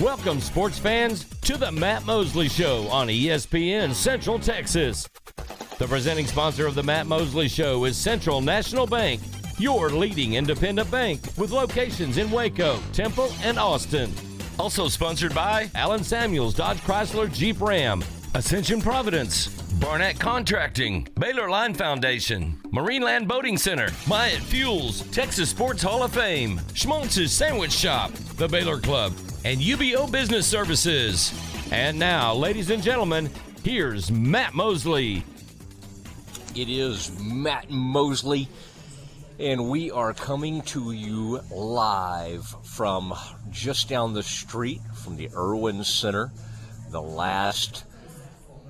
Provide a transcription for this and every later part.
Welcome, sports fans, to the Matt Mosley Show on ESPN Central Texas. The presenting sponsor of the Matt Mosley Show is Central National Bank, your leading independent bank with locations in Waco, Temple, and Austin. Also sponsored by Allen Samuels Dodge Chrysler Jeep Ram, Ascension Providence, Barnett Contracting, Baylor Line Foundation, Marineland Boating Center, Myatt Fuels, Texas Sports Hall of Fame, Schmaltz's Sandwich Shop, the Baylor Club, and UBO Business Services. And now, ladies and gentlemen, here's Matt Mosley. It is Matt Mosley, and we are coming to you live from just down the street from the Erwin Center, the last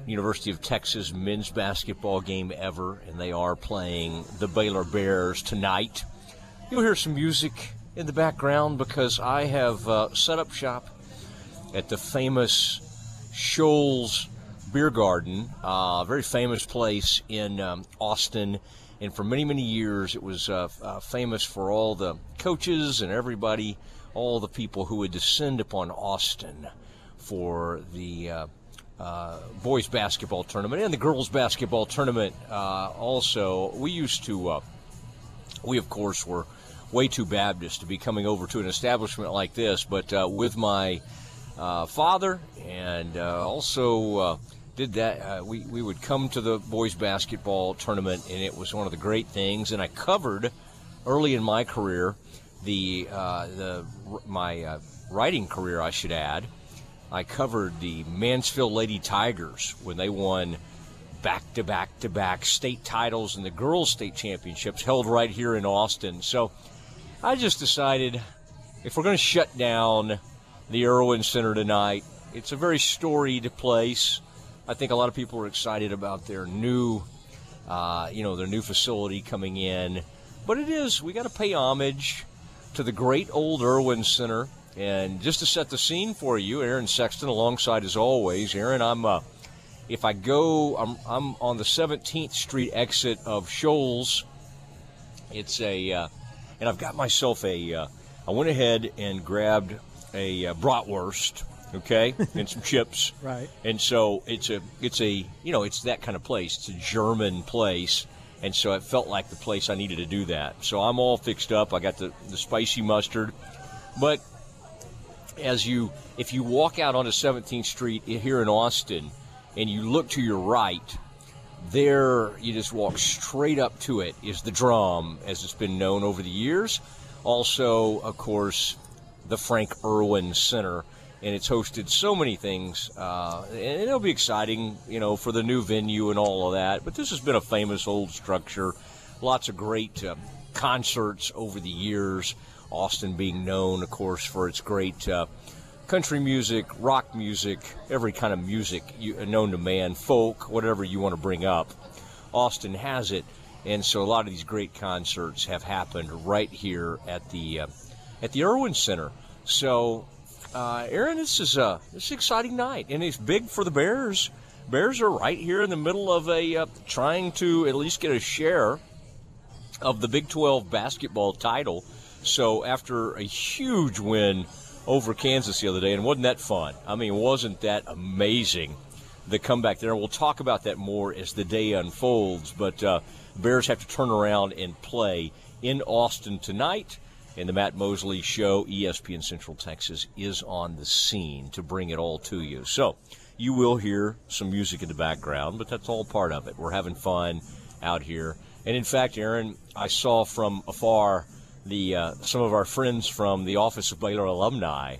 University of Texas men's basketball game ever, and they are playing the Baylor Bears tonight. You'll hear some music in the background because I have uh, set up shop at the famous Scholz Beer Garden, a uh, very famous place in um, Austin. And for many, many years, it was uh, uh, famous for all the coaches and everybody, all the people who would descend upon Austin for the uh, uh, boys basketball tournament and the girls basketball tournament also. We used to, we of course were way too Baptist to be coming over to an establishment like this, but uh, with my uh, father and uh, also did that, we, we would come to the boys basketball tournament and it was one of the great things. And I covered early in my career the, the my writing career, I should add. I covered the Mansfield Lady Tigers when they won back to back to back state titles and the girls' state championships held right here in Austin. So I just decided if we're going to shut down the Erwin Center tonight, it's a very storied place. I think a lot of people are excited about their new, uh, you know, their new facility coming in. But it is, we got to pay homage to the great old Erwin Center and just to set the scene for you, Aaron Sexton alongside as always. Aaron, I'm uh, if I go, I'm, I'm on the 17th Street exit of Scholz. It's a, uh, and I've got myself a. Uh, I went ahead and grabbed a uh, bratwurst, okay, and some chips. Right. And so it's a, it's a, you know, it's that kind of place. It's a German place. And so it felt like the place I needed to do that. So I'm all fixed up. I got the, the spicy mustard. But as you if you walk out onto 17th Street here in Austin and you look to your right, there you just walk straight up to it is the drum as it's been known over the years. Also, of course, the Frank Erwin Center, and it's hosted so many things, uh, and it'll be exciting, you know, for the new venue and all of that. But this has been a famous old structure, lots of great uh, concerts over the years. Austin being known, of course, for its great uh, country music, rock music, every kind of music you, known to man, folk, whatever you want to bring up. Austin has it, and so a lot of these great concerts have happened right here at the uh, at the Erwin Center. So, uh, Aaron, this is a this is an exciting night, and it's big for the Bears. Bears are right here in the middle of a uh, trying to at least get a share of the Big 12 basketball title. So after a huge win over Kansas the other day, and wasn't that fun? I mean, wasn't that amazing? The comeback there. We'll talk about that more as the day unfolds. But uh, Bears have to turn around and play in Austin tonight. And the Matt Mosley Show, ESPN Central Texas, is on the scene to bring it all to you. So you will hear some music in the background, but that's all part of it. We're having fun out here. And in fact, Aaron, I saw from afar the uh, some of our friends from the Office of Baylor Alumni,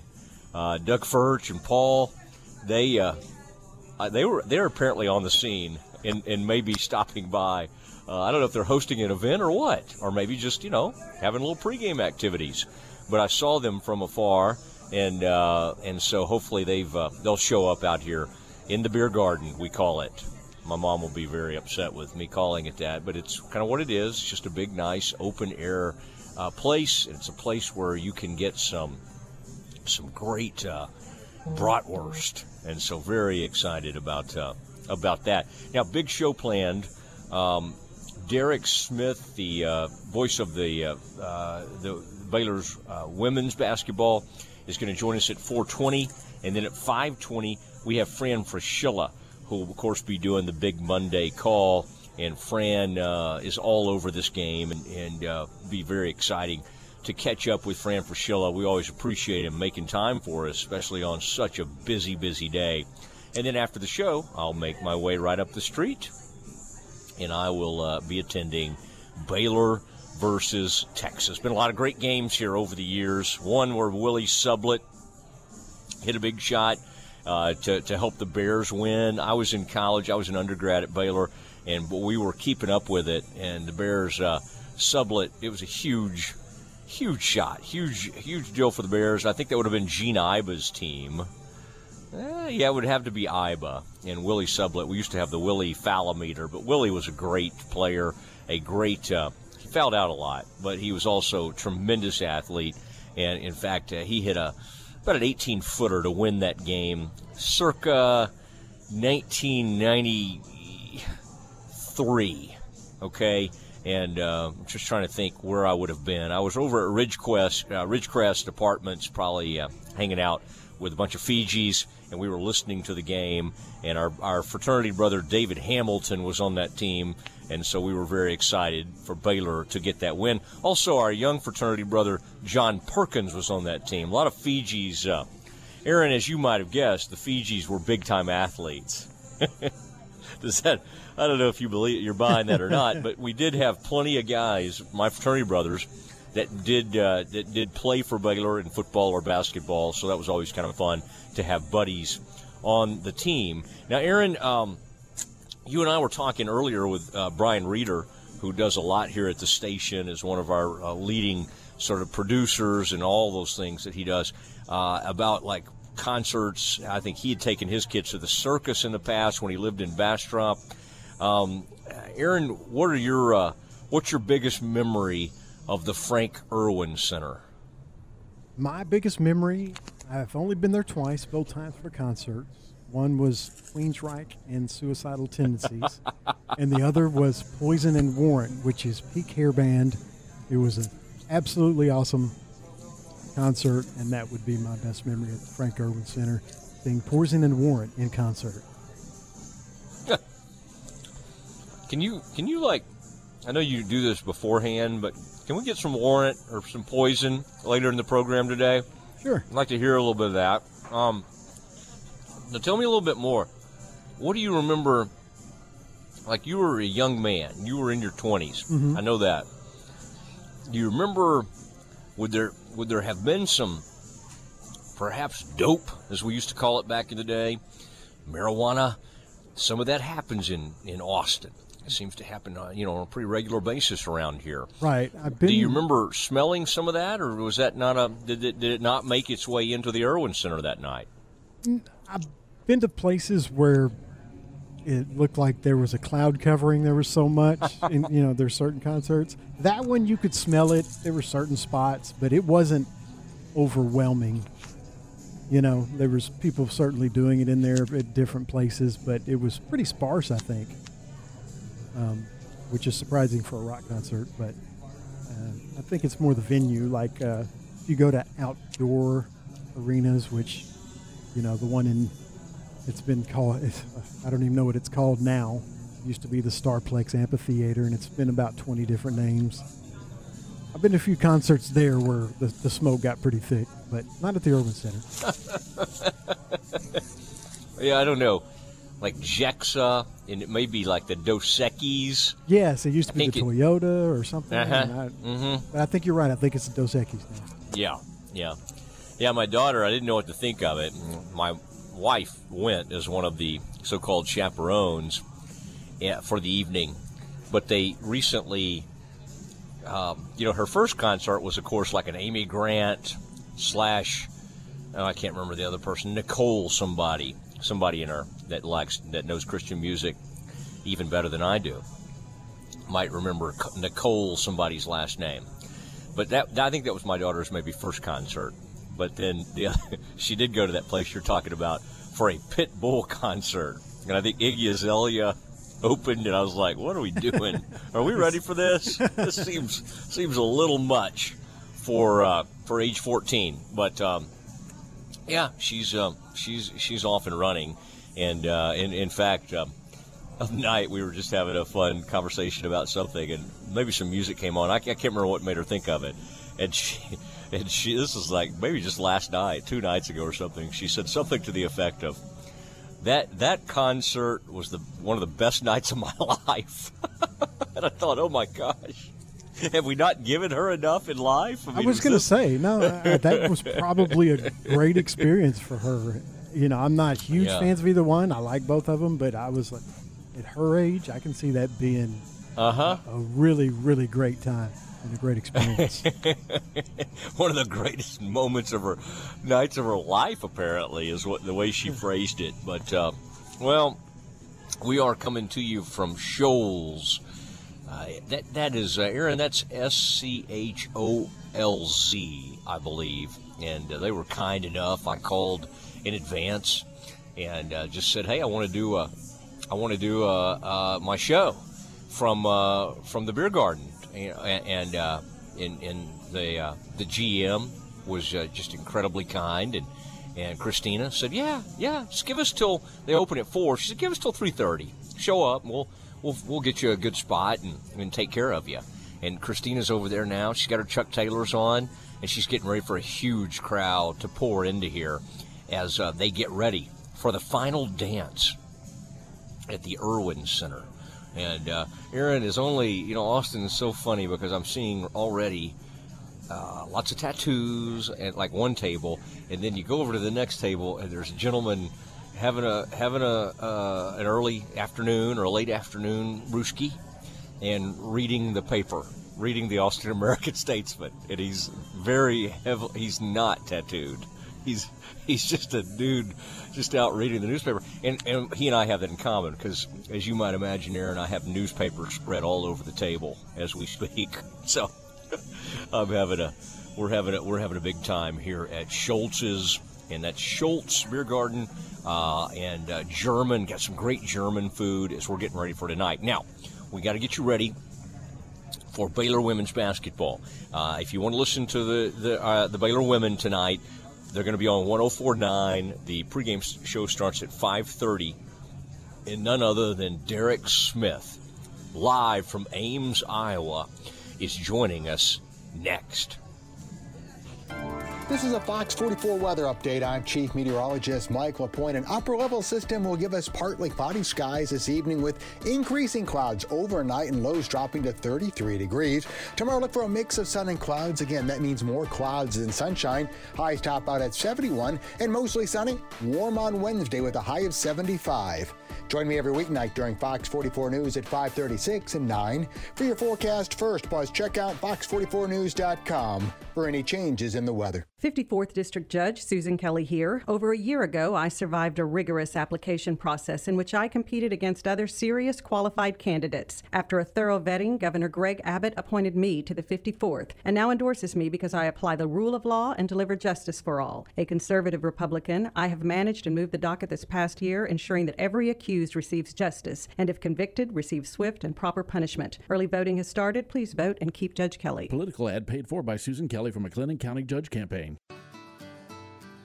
uh, Doug Furch and Paul, they uh, uh, they were they're apparently on the scene and, and maybe stopping by. Uh, I don't know if they're hosting an event or what, or maybe just you know having a little pregame activities. But I saw them from afar, and uh, and so hopefully they've they'll show up out here in the beer garden we call it. My mom will be very upset with me calling it that, but it's kind of what it is. It's just a big, nice, open air uh, place. It's a place where you can get some some great uh, bratwurst, and so very excited about uh, about that. Now, big show planned. Um, Derek Smith, the uh, voice of the uh, uh, the Baylor's women's basketball, is going to join us at 4:20, and then at 5:20 we have Fran Fraschilla, who will of course be doing the big Monday call. And Fran uh, is all over this game, and, and uh, be very exciting to catch up with Fran Fraschilla. We always appreciate him making time for us, especially on such a busy, busy day. And then after the show, I'll make my way right up the street, and I will uh, be attending Baylor versus Texas. Been a lot of great games here over the years. One where Willie Sublett hit a big shot uh, to, to help the Bears win. I was in college. I was an undergrad at Baylor, and we were keeping up with it. And the Bears, uh, Sublett, it was a huge, huge shot, huge, huge deal for the Bears. I think that would have been Gene Iba's team. Eh, yeah, it would have to be Iba and Willie Sublett. We used to have the Willie Fallometer, but Willie was a great player, a great. Uh, he fouled out a lot, but he was also a tremendous athlete. And in fact, uh, he hit a about an 18 footer to win that game, circa 1993. Okay, and uh, just trying to think where I would have been. I was over at Ridgecrest, uh, Ridgecrest Apartments, probably uh, hanging out with a bunch of Fijis, and we were listening to the game. And our, our fraternity brother David Hamilton was on that team, and so we were very excited for Baylor to get that win. Also, our young fraternity brother John Perkins was on that team. A lot of Fijis. Uh, Aaron, as you might have guessed, the Fijis were big time athletes. Does that? I don't know if you believe you're buying that or not, but we did have plenty of guys, my fraternity brothers, that did uh, that did play for Baylor in football or basketball. So that was always kind of fun to have buddies on the team. Now, Aaron, um, you and I were talking earlier with uh, Brian Reeder, who does a lot here at the station, is one of our uh, leading sort of producers and all those things that he does uh, about like concerts. I think he had taken his kids to the circus in the past when he lived in Bastrop. Um, Aaron, what are your uh, what's your biggest memory of the Frank Erwin Center? My biggest memory, I've only been there twice, both times for concerts. One was Queensryche and Suicidal Tendencies, and the other was Poison and Warrant, which is peak hair band. It was an absolutely awesome concert, and that would be my best memory at the Frank Erwin Center, seeing Poison and Warrant in concert. Can you can you like? I know you do this beforehand, but can we get some Warrant or some Poison later in the program today? Sure. I'd like to hear a little bit of that. Um, now, tell me a little bit more. What do you remember? Like you were a young man, you were in your 20s. Mhm. I know that. Do you remember? Would there would there have been some, perhaps dope, as we used to call it back in the day, marijuana? Some of that happens in in Austin. It seems to happen, uh, you know, on a pretty regular basis around here. Right. Been. Do you remember smelling some of that, or was that not a? Did it, did it not make its way into the Erwin Center that night? I've been to places where it looked like there was a cloud covering. There was so much, and you know, there's certain concerts. That one you could smell it. There were certain spots, but it wasn't overwhelming. You know, there was people certainly doing it in there at different places, but it was pretty sparse, I think, um, which is surprising for a rock concert. But uh, I think it's more the venue. Like uh, if you go to outdoor arenas, which you know, the one in it's been called. I don't even know what it's called now. It used to be the Starplex Amphitheater, and it's been about twenty different names. I've been to a few concerts there where the, the smoke got pretty thick, but not at the Erwin Center. Yeah, I don't know, like Gexa, and it may be like the Dos Equis. Yes, it used to I be the it- Toyota or something. Uh-huh. I, Mm-hmm. but I think you're right. I think it's the Dos Equis now. Yeah, yeah, yeah. My daughter, I didn't know what to think of it. My wife went as one of the so-called chaperones eh, for the evening, but they recently, um, you know, her first concert was, of course, like an Amy Grant slash, oh, I can't remember the other person, Nicole somebody, somebody in her that likes that knows Christian music even better than I do. Might remember Nicole somebody's last name but that I think that was my daughter's maybe first concert. But then the, other, she did go to that place you're talking about for a Pitbull concert, and I think Iggy Azalea opened, and I was like, "What are we doing? Are we ready for this? This seems seems a little much for uh, for age 14." But um, Yeah, she's um, she's she's off and running, and uh, in in fact, um, night we were just having a fun conversation about something, and maybe some music came on. I, I can't remember what made her think of it, and she and she this is like maybe just last night, two nights ago or something. She said something to the effect of that that concert was the one of the best nights of my life, and I thought, oh my gosh. Have we not given her enough in life? I, mean, I was going to say no. Uh, that was probably a great experience for her. You know, I'm not huge yeah. fans of either one. I like both of them, but I was like, at her age, I can see that being uh-huh. a, really, really great time and a great experience. One of the greatest moments of her nights of her life, apparently, is what the way she phrased it. But uh, well, we are coming to you from Scholz. Uh, that that is uh, Aaron. That's S C H O L Z, I believe. And uh, they were kind enough. I called in advance and uh, just said, "Hey, I want to do a I want to do uh, uh, my show from uh, from the beer garden, and, and uh, in, in the uh, the GM was uh, just incredibly kind, and and Christina said, yeah, yeah, just give us till they open at four. She said, give us till three thirty. Show up, and we'll we'll we'll get you a good spot and, and take care of you. And Christina's over there now. She's got her Chuck Taylors on, and she's getting ready for a huge crowd to pour into here as they get ready for the final dance at the Erwin Center. And uh, Aaron is only, you know, Austin is so funny because I'm seeing already uh, lots of tattoos at like one table, and then you go over to the next table and there's a gentleman having a having a uh, an early afternoon or a late afternoon brewski and reading the paper, reading the Austin American Statesman, and he's very heavily he's not tattooed. He's he's just a dude just out reading the newspaper. And, and he and I have that in common because, as you might imagine, Aaron, I have newspapers spread all over the table as we speak. So I'm having a we're having a we're having a big time here at Scholz's, and that's Scholz Beer Garden uh, and uh, German. Got some great German food as we're getting ready for tonight. Now we got to get you ready for Baylor women's basketball. Uh, if you want to listen to the the, uh, the Baylor women tonight, they're going to be on 104.9. The pregame show starts at 5:30, and none other than Derek Smith, live from Ames, Iowa, is joining us next. This is a Fox 44 weather update. I'm Chief Meteorologist Mike LaPointe. An upper level system will give us partly cloudy skies this evening with increasing clouds overnight and lows dropping to 33 degrees. Tomorrow, look for a mix of sun and clouds. Again, that means more clouds than sunshine. Highs top out at 71 and mostly sunny. Warm on Wednesday with a high of 75. Join me every weeknight during Fox 44 News at 536 and 9 for your forecast first. Plus, check out fox44news.com for any changes in the weather. 54th District Judge Susan Kelly here. Over a year ago, I survived a rigorous application process in which I competed against other serious qualified candidates. After a thorough vetting, Governor Greg Abbott appointed me to the 54th and now endorses me because I apply the rule of law and deliver justice for all. A conservative Republican, I have managed and moved the docket this past year, ensuring that every accused receives justice and, if convicted, receives swift and proper punishment. Early voting has started. Please vote and keep Judge Kelly. Political ad paid for by Susan Kelly from McLennan County Judge Campaign.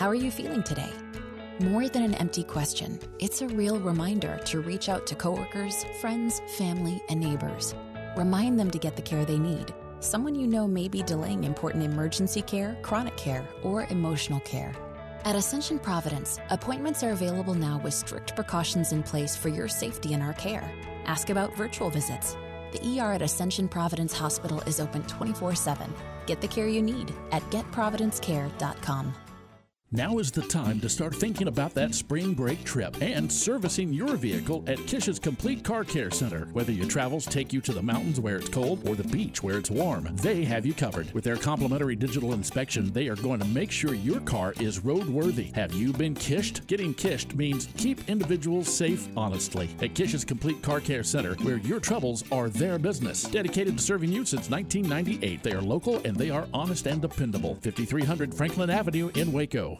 How are you feeling today? More than an empty question, it's a real reminder to reach out to coworkers, friends, family, and neighbors. Remind them to get the care they need. Someone you know may be delaying important emergency care, chronic care, or emotional care. At Ascension Providence, appointments are available now with strict precautions in place for your safety and our care. Ask about virtual visits. The ER at Ascension Providence Hospital is open 24 7. Get the care you need at getprovidencecare.com. Now is the time to start thinking about that spring break trip and servicing your vehicle at Kish's Complete Car Care Center. Whether your travels take you to the mountains where it's cold or the beach where it's warm, they have you covered. With their complimentary digital inspection, they are going to make sure your car is roadworthy. Have you been kished? Getting kished means keep individuals safe honestly. At Kish's Complete Car Care Center, where your troubles are their business. Dedicated to serving you since 1998, they are local and they are honest and dependable. 5300 Franklin Avenue in Waco.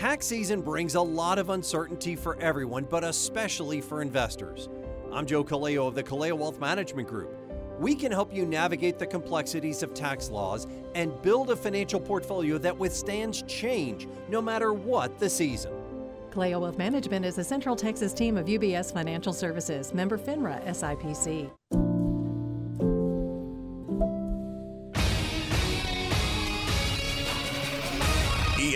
Tax season brings a lot of uncertainty for everyone, but especially for investors. I'm Joe Kaleo of the Kaleo Wealth Management Group. We can help you navigate the complexities of tax laws and build a financial portfolio that withstands change no matter what the season. Kaleo Wealth Management is a Central Texas team of UBS Financial Services, member FINRA SIPC.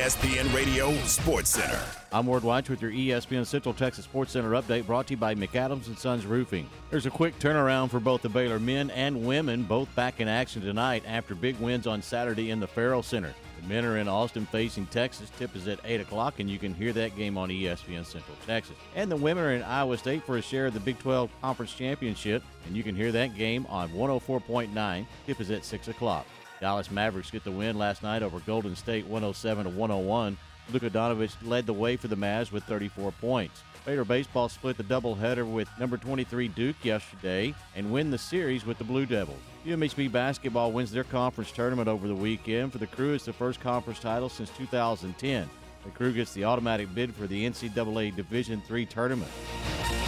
ESPN Radio Sports Center. I'm Ward Watch with your ESPN Central Texas Sports Center update brought to you by McAdams and Sons Roofing. There's a quick turnaround for both the Baylor men and women, both back in action tonight after big wins on Saturday in the Ferrell Center. The men are in Austin facing Texas. Tip is at 8 o'clock, and you can hear that game on ESPN Central Texas. And the women are in Iowa State for a share of the Big 12 Conference Championship, and you can hear that game on 104.9. Tip is at 6 o'clock. Dallas Mavericks get the win last night over Golden State 107 to 101. Luka Doncic led the way for the Mavs with 34 points. Baylor baseball split the doubleheader with number 23 Duke yesterday and win the series with the Blue Devils. UMHB basketball wins their conference tournament over the weekend. For the crew, it's the first conference title since 2010. The crew gets the automatic bid for the NCAA Division III tournament.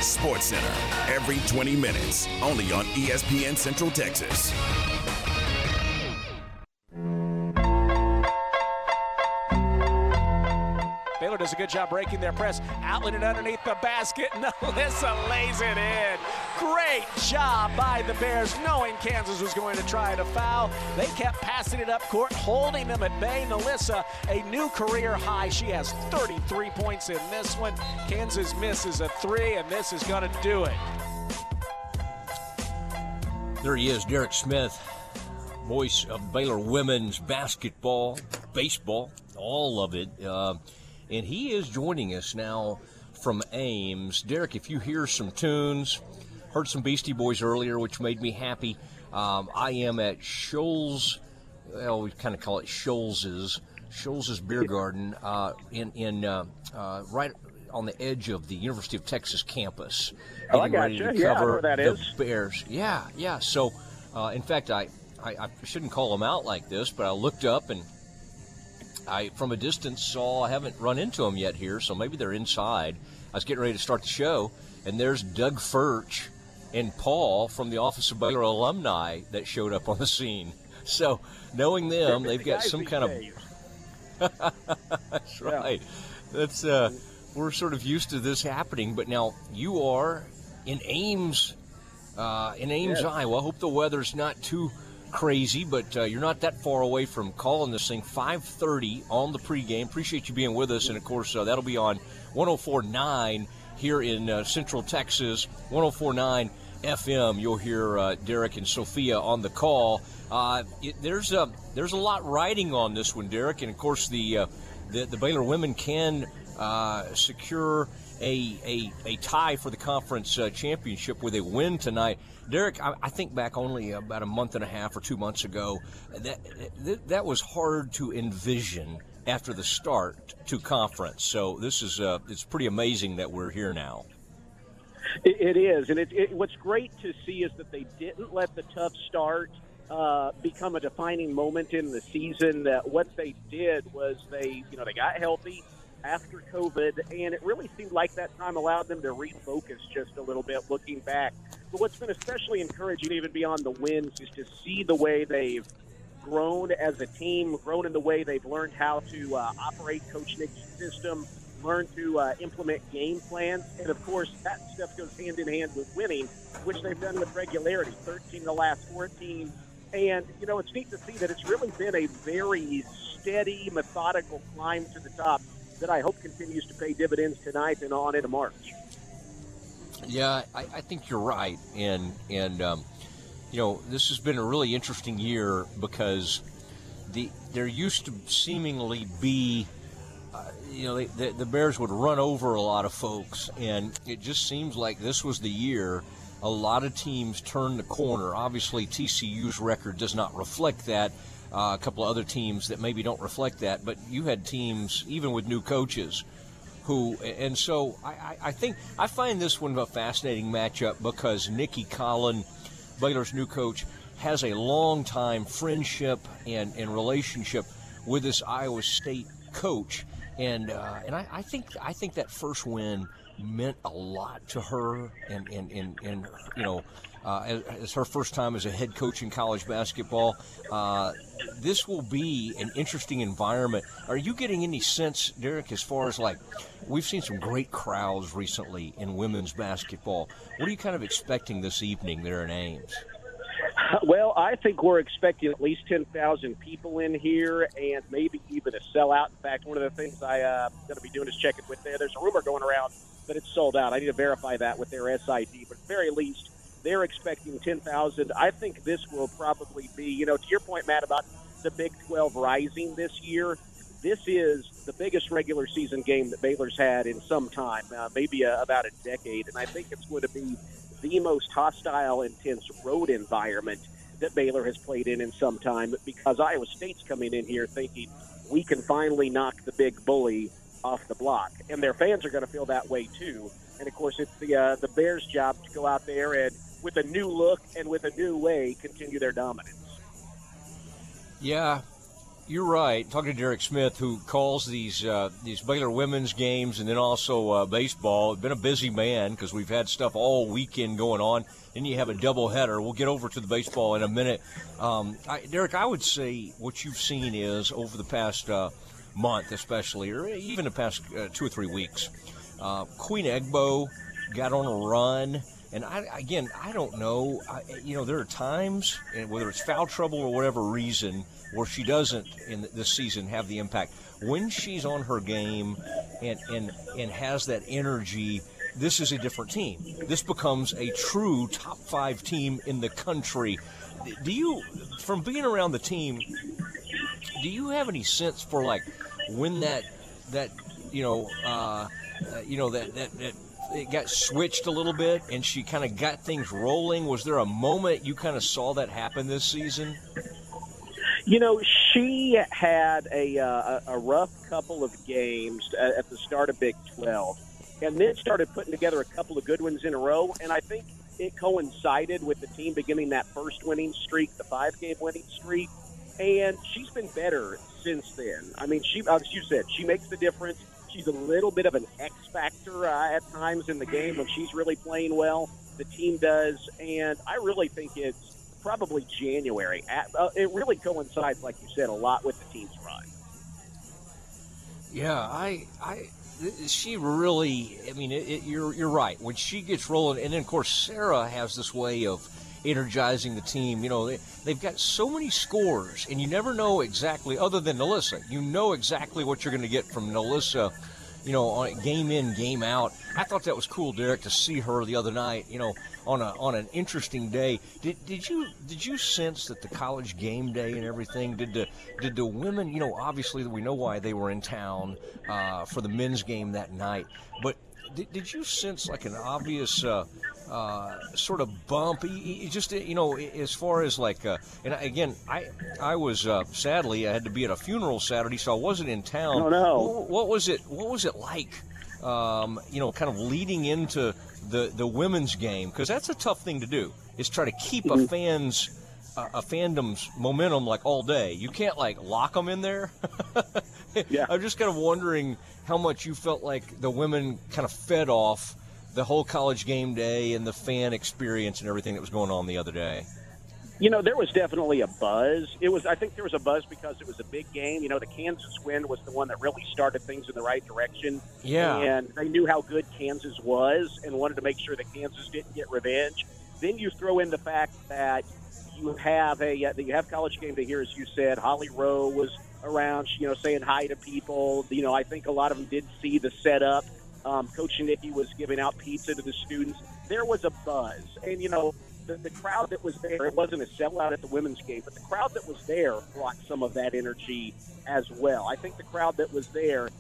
Sports Center, every 20 minutes, only on ESPN Central Texas. Does a good job breaking their press. Outlet it underneath the basket. NaLyssa lays it in. Great job by the Bears, knowing Kansas was going to try to foul. They kept passing it up court, holding them at bay. NaLyssa, a new career high. She has 33 points in this one. Kansas misses a three, and this is going to do it. There he is, Derek Smith, voice of Baylor women's basketball, baseball, all of it. Uh, and he is joining us now from Ames. Derek, if you hear some tunes, heard some Beastie Boys earlier, which made me happy. Um, I am at Scholz, well, we kind of call it Scholz's, Scholz's Beer Garden uh, in, in uh, uh, right on the edge of the University of Texas campus. Oh, I got you. Yeah, I know that the is. Bears. Yeah, yeah. So, uh, in fact, I, I, I shouldn't call them out like this, but I looked up and I, from a distance, saw I haven't run into them yet here, so maybe they're inside. I was getting ready to start the show, and there's Doug Furch and Paul from the Office of Baylor alumni that showed up on the scene. So, knowing them, they've got some kind of. That's right. That's uh, we're sort of used to this happening, but now you are in Ames, uh, in Ames, Yes. Iowa. I hope the weather's not too crazy, but uh, you're not that far away from calling this thing. 5:30 on the pregame. Appreciate you being with us, and of course uh, that'll be on 104.9 here in uh, Central Texas. 104.9 FM. You'll hear uh, Derek and Sophia on the call. Uh, it, there's a there's a lot riding on this one, Derek, and of course the uh, the, the Baylor women can secure a, a, a tie for the conference uh, championship with a win tonight. Derek, I, I, think back only about a month and a half or two months ago, that, that, that was hard to envision after the start to conference. So this is uh, it's pretty amazing that we're here now. it, it is, and it, it, what's great to see is that they didn't let the tough start uh, become a defining moment in the season. That what they did was they, you know, they got healthy after COVID, and it really seemed like that time allowed them to refocus just a little bit looking back. But what's been especially encouraging, even beyond the wins, is to see the way they've grown as a team, grown in the way they've learned how to uh, operate Coach Nick's system, learn to uh, implement game plans, and of course, that stuff goes hand in hand with winning, which they've done with regularity 13 the last 14. And, you know, it's neat to see that it's really been a very steady, methodical climb to the top that I hope continues to pay dividends tonight and on into March. Yeah, I, I think you're right, and and um, you know this has been a really interesting year because the there used to seemingly be. Uh, you know, the, the Bears would run over a lot of folks, and it just seems like this was the year a lot of teams turned the corner. Obviously, TCU's record does not reflect that, uh, a couple of other teams that maybe don't reflect that. But you had teams, even with new coaches, who, and so I, I think I find this one of a fascinating matchup because Nicki Collen, Baylor's new coach, has a long time friendship and, and relationship with this Iowa State coach. And uh, and I, I think I think that first win meant a lot to her and and, and, and you know as, as, her first time as a head coach in college basketball. Uh, this will be an interesting environment. Are you getting any sense, Derek, as far as like we've seen some great crowds recently in women's basketball? What are you kind of expecting this evening there in Ames? Well, I think we're expecting at least 10,000 people in here and maybe even a sellout. In fact, one of the things I uh, going to be doing is checking with there. There's a rumor going around that it's sold out. I need to verify that with their SID, but at the very least, they're expecting 10,000. I think this will probably be, you know, to your point, Matt, about the Big 12 rising this year. This is the biggest regular season game that Baylor's had in some time, uh, maybe a, about a decade. And I think it's going to be the most hostile, intense road environment that Baylor has played in in some time because Iowa State's coming in here thinking we can finally knock the big bully off the block. And their fans are going to feel that way too. And of course, it's the uh, the Bears' job to go out there and with a new look and with a new way continue their dominance. Yeah, you're right. Talking to Derek Smith, who calls these uh, these Baylor women's games and then also uh, baseball. Been a busy man because we've had stuff all weekend going on. Then you have a double header. We'll get over to the baseball in a minute. Um, I, Derek, I would say what you've seen is over the past uh, month, especially, or even the past uh, two or three weeks, uh, Queen Egbo got on a run and I, again, I don't know. I, you know, there are times, whether it's foul trouble or whatever reason, where she doesn't in this season have the impact. When she's on her game and and and has that energy, this is a different team. This becomes a true top five team in the country. Do you, from being around the team, do you have any sense for like when that that you know uh, uh, you know that, that that it got switched a little bit and she kind of got things rolling? Was there a moment you kind of saw that happen this season? You know, she had a uh, a rough couple of games at the start of Big 12, and then started putting together a couple of good ones in a row. And I think it coincided with the team beginning that first winning streak, the five game winning streak. And she's been better since then. I mean, she, as you said, she makes the difference she's a little bit of an X factor uh, at times in the game when she's really playing well. The team does, and I really think it's probably January. Uh, it really coincides, like you said, a lot with the team's run. Yeah, I, I, she really. I mean, it, it, you're you're right. When she gets rolling, and then of course Sarah has this way of energizing the team. You know, they, they've got so many scores, and you never know exactly, other than NaLyssa, you know exactly what you're going to get from NaLyssa you know, on game in, game out. I thought that was cool, Derek, to see her the other night. You know, on a on an interesting day. Did did you did you sense that the college game day and everything? Did the did the women? You know, obviously we know why they were in town uh, for the men's game that night, but did, did you sense like an obvious uh, uh, sort of bump? just you know, as far as like, uh, and again, I I was uh, sadly I had to be at a funeral Saturday, so I wasn't in town. Oh no! What, what was it? What was it like? Um, you know, kind of leading into the the women's game because that's a tough thing to do. Is try to keep mm-hmm. a fan's a fandom's momentum like all day. You can't like lock them in there. yeah. I'm just kind of wondering how much you felt like the women kind of fed off the whole college game day and the fan experience and everything that was going on the other day. You know, there was definitely a buzz. It was, I think, there was a buzz because it was a big game. You know, the Kansas win was the one that really started things in the right direction. Yeah, and they knew how good Kansas was and wanted to make sure that Kansas didn't get revenge. Then you throw in the fact that you have a uh, that you have college game day here, as you said. Holly Rowe was around, you know, saying hi to people. You know, I think a lot of them did see the setup. Um, Coach Nicki was giving out pizza to the students. There was a buzz, and you know, the, the crowd that was there, it wasn't a sellout at the women's game, but the crowd that was there brought some of that energy as well. I think the crowd that was there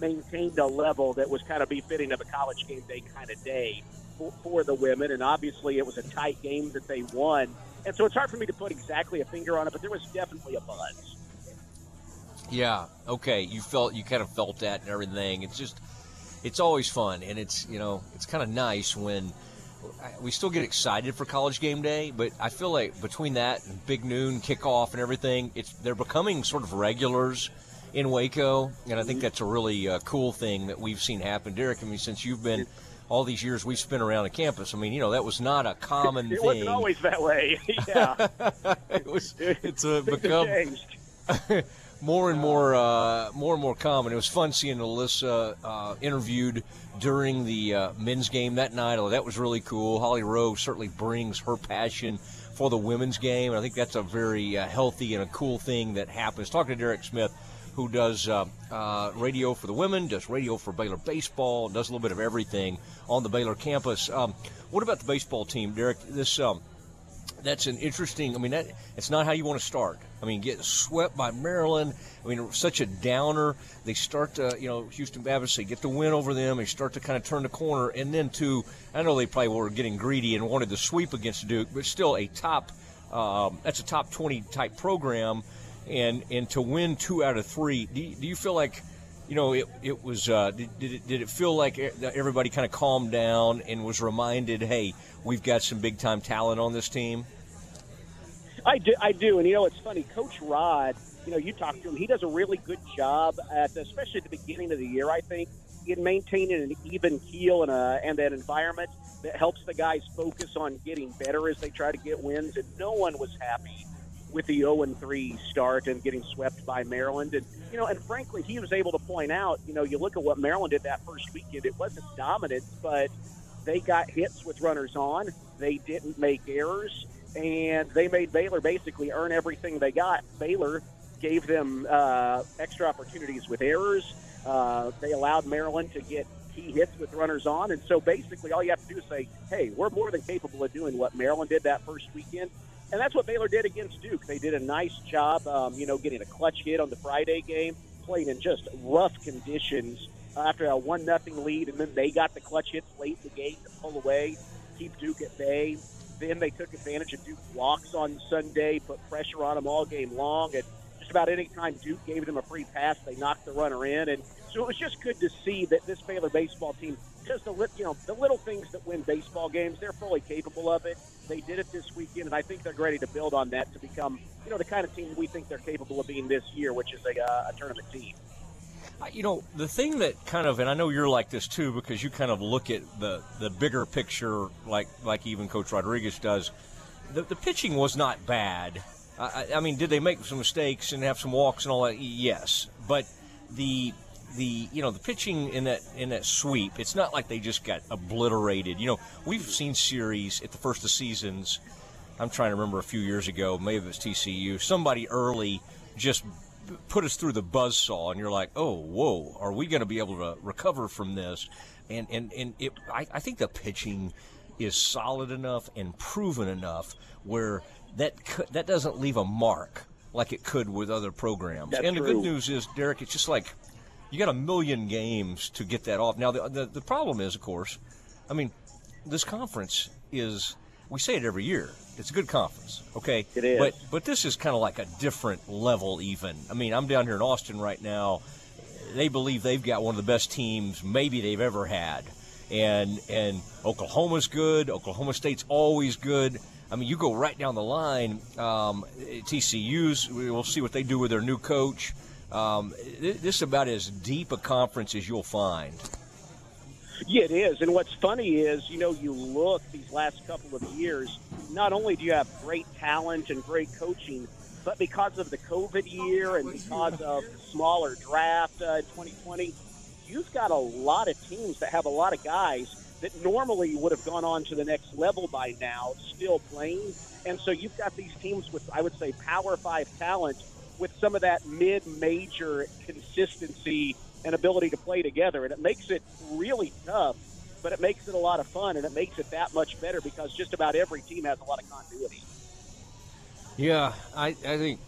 maintained a level that was kind of befitting of a college game day kind of day for, for the women. And obviously, it was a tight game that they won. And so it's hard for me to put exactly a finger on it, but there was definitely a buzz. Yeah. Okay. You felt you kind of felt that and everything. It's just, it's always fun, and it's you know it's kind of nice when we still get excited for college game day, but I feel like between that and big noon kickoff and everything, it's they're becoming sort of regulars in Waco, and I think that's a really uh, cool thing that we've seen happen. Derek, I mean, since you've been all these years we've spent around the campus, I mean, you know, that was not a common it thing. It wasn't always that way. yeah, it was. It's a become more and more, uh, more and more common. It was fun seeing Alyssa uh, interviewed during the uh, men's game that night. Oh, that was really cool. Holly Rowe certainly brings her passion for the women's game, and I think that's a very uh, healthy and a cool thing that happens. Talking to Derek Smith, who does uh, uh, radio for the women, does radio for Baylor baseball, does a little bit of everything on the Baylor campus. Um, what about the baseball team, Derek? This um, that's an interesting. I mean, that it's not how you want to start. I mean, get swept by Maryland. I mean, such a downer. They start to, you know, Houston Baptist. They get the win over them. They start to kind of turn the corner, and then to, I know they probably were getting greedy and wanted the sweep against Duke, but still a top. Um, that's a top 20 type program, and and to win two out of three. Do do you feel like? You know, it, it was, uh, did, did, it, did it feel like everybody kind of calmed down and was reminded, hey, we've got some big time talent on this team? I do, I do. And, you know, it's funny. Coach Rod, you know, you talk to him, he does a really good job, at, especially at the beginning of the year, I think, in maintaining an even keel and, a, and an environment that helps the guys focus on getting better as they try to get wins. And no one was happy with the 0 3 start and getting swept by Maryland. And, you know, and frankly, he was able to point out, you know, you look at what Maryland did that first weekend, it wasn't dominant, but they got hits with runners on. They didn't make errors, and they made Baylor basically earn everything they got. Baylor gave them uh, extra opportunities with errors. Uh, they allowed Maryland to get key hits with runners on. And so basically, all you have to do is say, hey, we're more than capable of doing what Maryland did that first weekend. And that's what Baylor did against Duke. They did a nice job, um, you know, getting a clutch hit on the Friday game, playing in just rough conditions after a one nothing lead, and then they got the clutch hits late in the game to pull away, keep Duke at bay. Then they took advantage of Duke walks on Sunday, put pressure on them all game long, and just about any time Duke gave them a free pass, they knocked the runner in. And so it was just good to see that this Baylor baseball team, just the you know the little things that win baseball games, they're fully capable of it. They did it this weekend, and I think they're ready to build on that to become, you know, the kind of team we think they're capable of being this year, which is a, uh, a tournament team. You know, the thing that kind of, and I know you're like this too, because you kind of look at the, the bigger picture, like like even Coach Rodriguez does. The, the pitching was not bad. I, I mean, did they make some mistakes and have some walks and all that? Yes, but the the you know the pitching in that in that sweep, it's not like they just got obliterated. You know, we've seen series at the first of seasons I'm trying to remember a few years ago, maybe it was TCU. Somebody early just put us through the buzz saw, and you're like, oh, whoa, are we going to be able to recover from this? And and and it, I, I think the pitching is solid enough and proven enough where that that doesn't leave a mark like it could with other programs. That's and the true. good news is, Derek, it's just like you got a million games to get that off. Now the, the the problem is, of course, I mean, this conference is we say it every year. It's a good conference, okay? It is. But but this is kind of like a different level even. I mean, I'm down here in Austin right now. They believe they've got one of the best teams maybe they've ever had. And and Oklahoma's good. Oklahoma State's always good. I mean, you go right down the line. Um, TCU's. We'll see what they do with their new coach. Um, this is about as deep a conference as you'll find. Yeah, it is. And what's funny is, you know, you look these last couple of years, not only do you have great talent and great coaching, but because of the COVID year and because of the smaller draft uh, in 2020, you've got a lot of teams that have a lot of guys that normally would have gone on to the next level by now, still playing. And so you've got these teams with, I would say, Power Five talent with some of that mid major consistency and ability to play together. And it makes it really tough, but it makes it a lot of fun and it makes it that much better because just about every team has a lot of continuity. Yeah, I, I think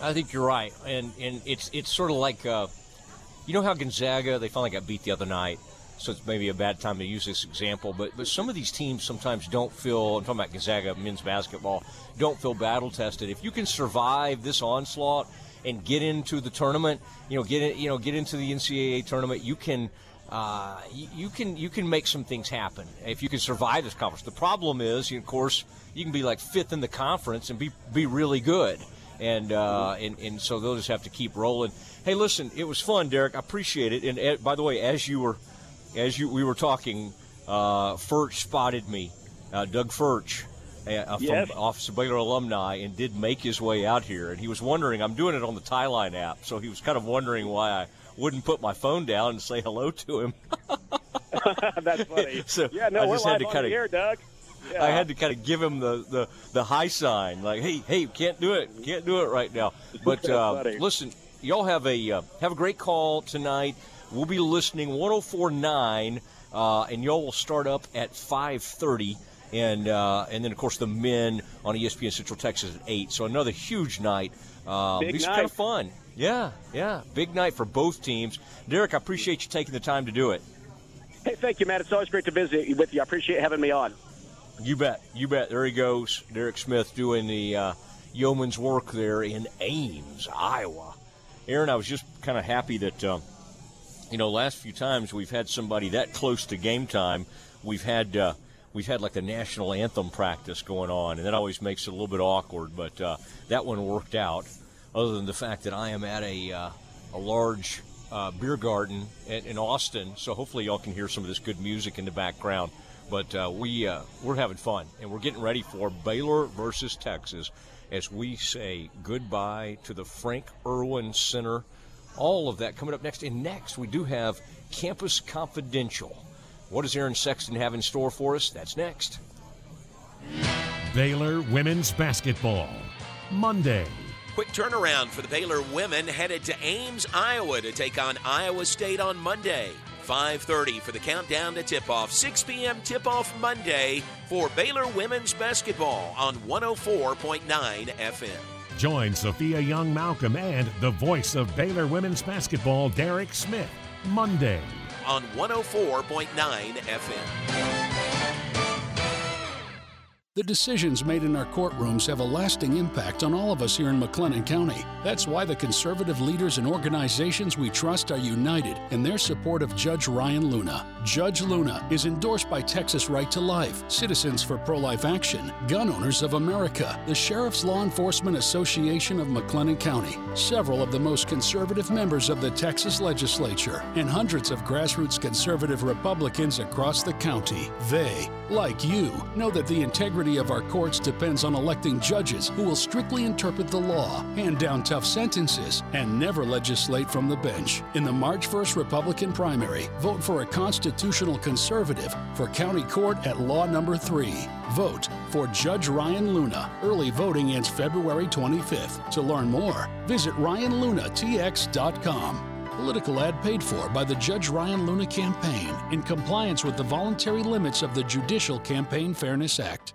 I think you're right, and and it's it's sort of like uh, you know how Gonzaga they finally got beat the other night, so it's maybe a bad time to use this example, but but some of these teams sometimes don't feel. I'm talking about Gonzaga men's basketball, don't feel battle tested. If you can survive this onslaught and get into the tournament, you know, get in, you know, get into the NCAA tournament, you can. Uh, you, can you can make some things happen if you can survive this conference. The problem is, of course, you can be like fifth in the conference and be be really good, and uh, and and so they'll just have to keep rolling. Hey, listen, it was fun, Derek. I appreciate it. And uh, by the way, as you were as you we were talking, uh, Furch spotted me, uh, Doug Furch. Uh, from. Office of Baylor alumni and did make his way out here, and he was wondering. I'm doing it on the Tieline app, so he was kind of wondering why I wouldn't put my phone down and say hello to him. That's funny. So yeah, no, I just had to kinda- the air, Doug. Yeah. I had to kind of give him the, the, the high sign, like, hey, hey, can't do it, can't do it right now. But uh, listen, y'all have a uh, have a great call tonight. We'll be listening 104.9, uh, and y'all will start up at 5:30, and uh, and then of course the men on ESPN Central Texas at eight. So another huge night. Um, Big night. kind of fun. Yeah, yeah, big night for both teams. Derek, I appreciate you taking the time to do it. Hey, thank you, Matt. It's always great to visit with you. I appreciate having me on. You bet. You bet. There he goes. Derek Smith doing the uh, yeoman's work there in Ames, Iowa. Aaron, I was just kind of happy that, uh, you know, last few times we've had somebody that close to game time. We've had. Uh, We've had like a national anthem practice going on, and that always makes it a little bit awkward. But uh, that one worked out. Other than the fact that I am at a uh, a large uh, beer garden in, in Austin, so hopefully y'all can hear some of this good music in the background. But uh, we uh, we're having fun, and we're getting ready for Baylor versus Texas as we say goodbye to the Frank Erwin Center. All of that coming up next. And next, we do have Campus Confidential. What does Aaron Sexton have in store for us? That's next. Baylor women's basketball. Monday. Quick turnaround for the Baylor women headed to Ames, Iowa to take on Iowa State on Monday. 5:30 for the countdown to tip-off. 6 p.m. tip-off Monday for Baylor women's basketball on 104.9 FM. Join Sophia Young Malcolm and the voice of Baylor women's basketball, Derek Smith. Monday. on 104.9 FM. The decisions made in our courtrooms have a lasting impact on all of us here in McLennan County. That's why the conservative leaders and organizations we trust are united in their support of Judge Ryan Luna. Judge Luna is endorsed by Texas Right to Life, Citizens for Pro Life Action, Gun Owners of America, the Sheriff's Law Enforcement Association of McLennan County, several of the most conservative members of the Texas legislature, and hundreds of grassroots conservative Republicans across the county. They, like you, know that the integrity integrity of our courts depends on electing judges who will strictly interpret the law, hand down tough sentences, and never legislate from the bench. In the March 1st Republican primary, vote for a constitutional conservative for county court at law number 3. Vote for Judge Ryan Luna. Early voting ends February 25th. To learn more, visit ryanlunatx.com. Political ad paid for by the Judge Ryan Luna campaign in compliance with the voluntary limits of the Judicial Campaign Fairness Act.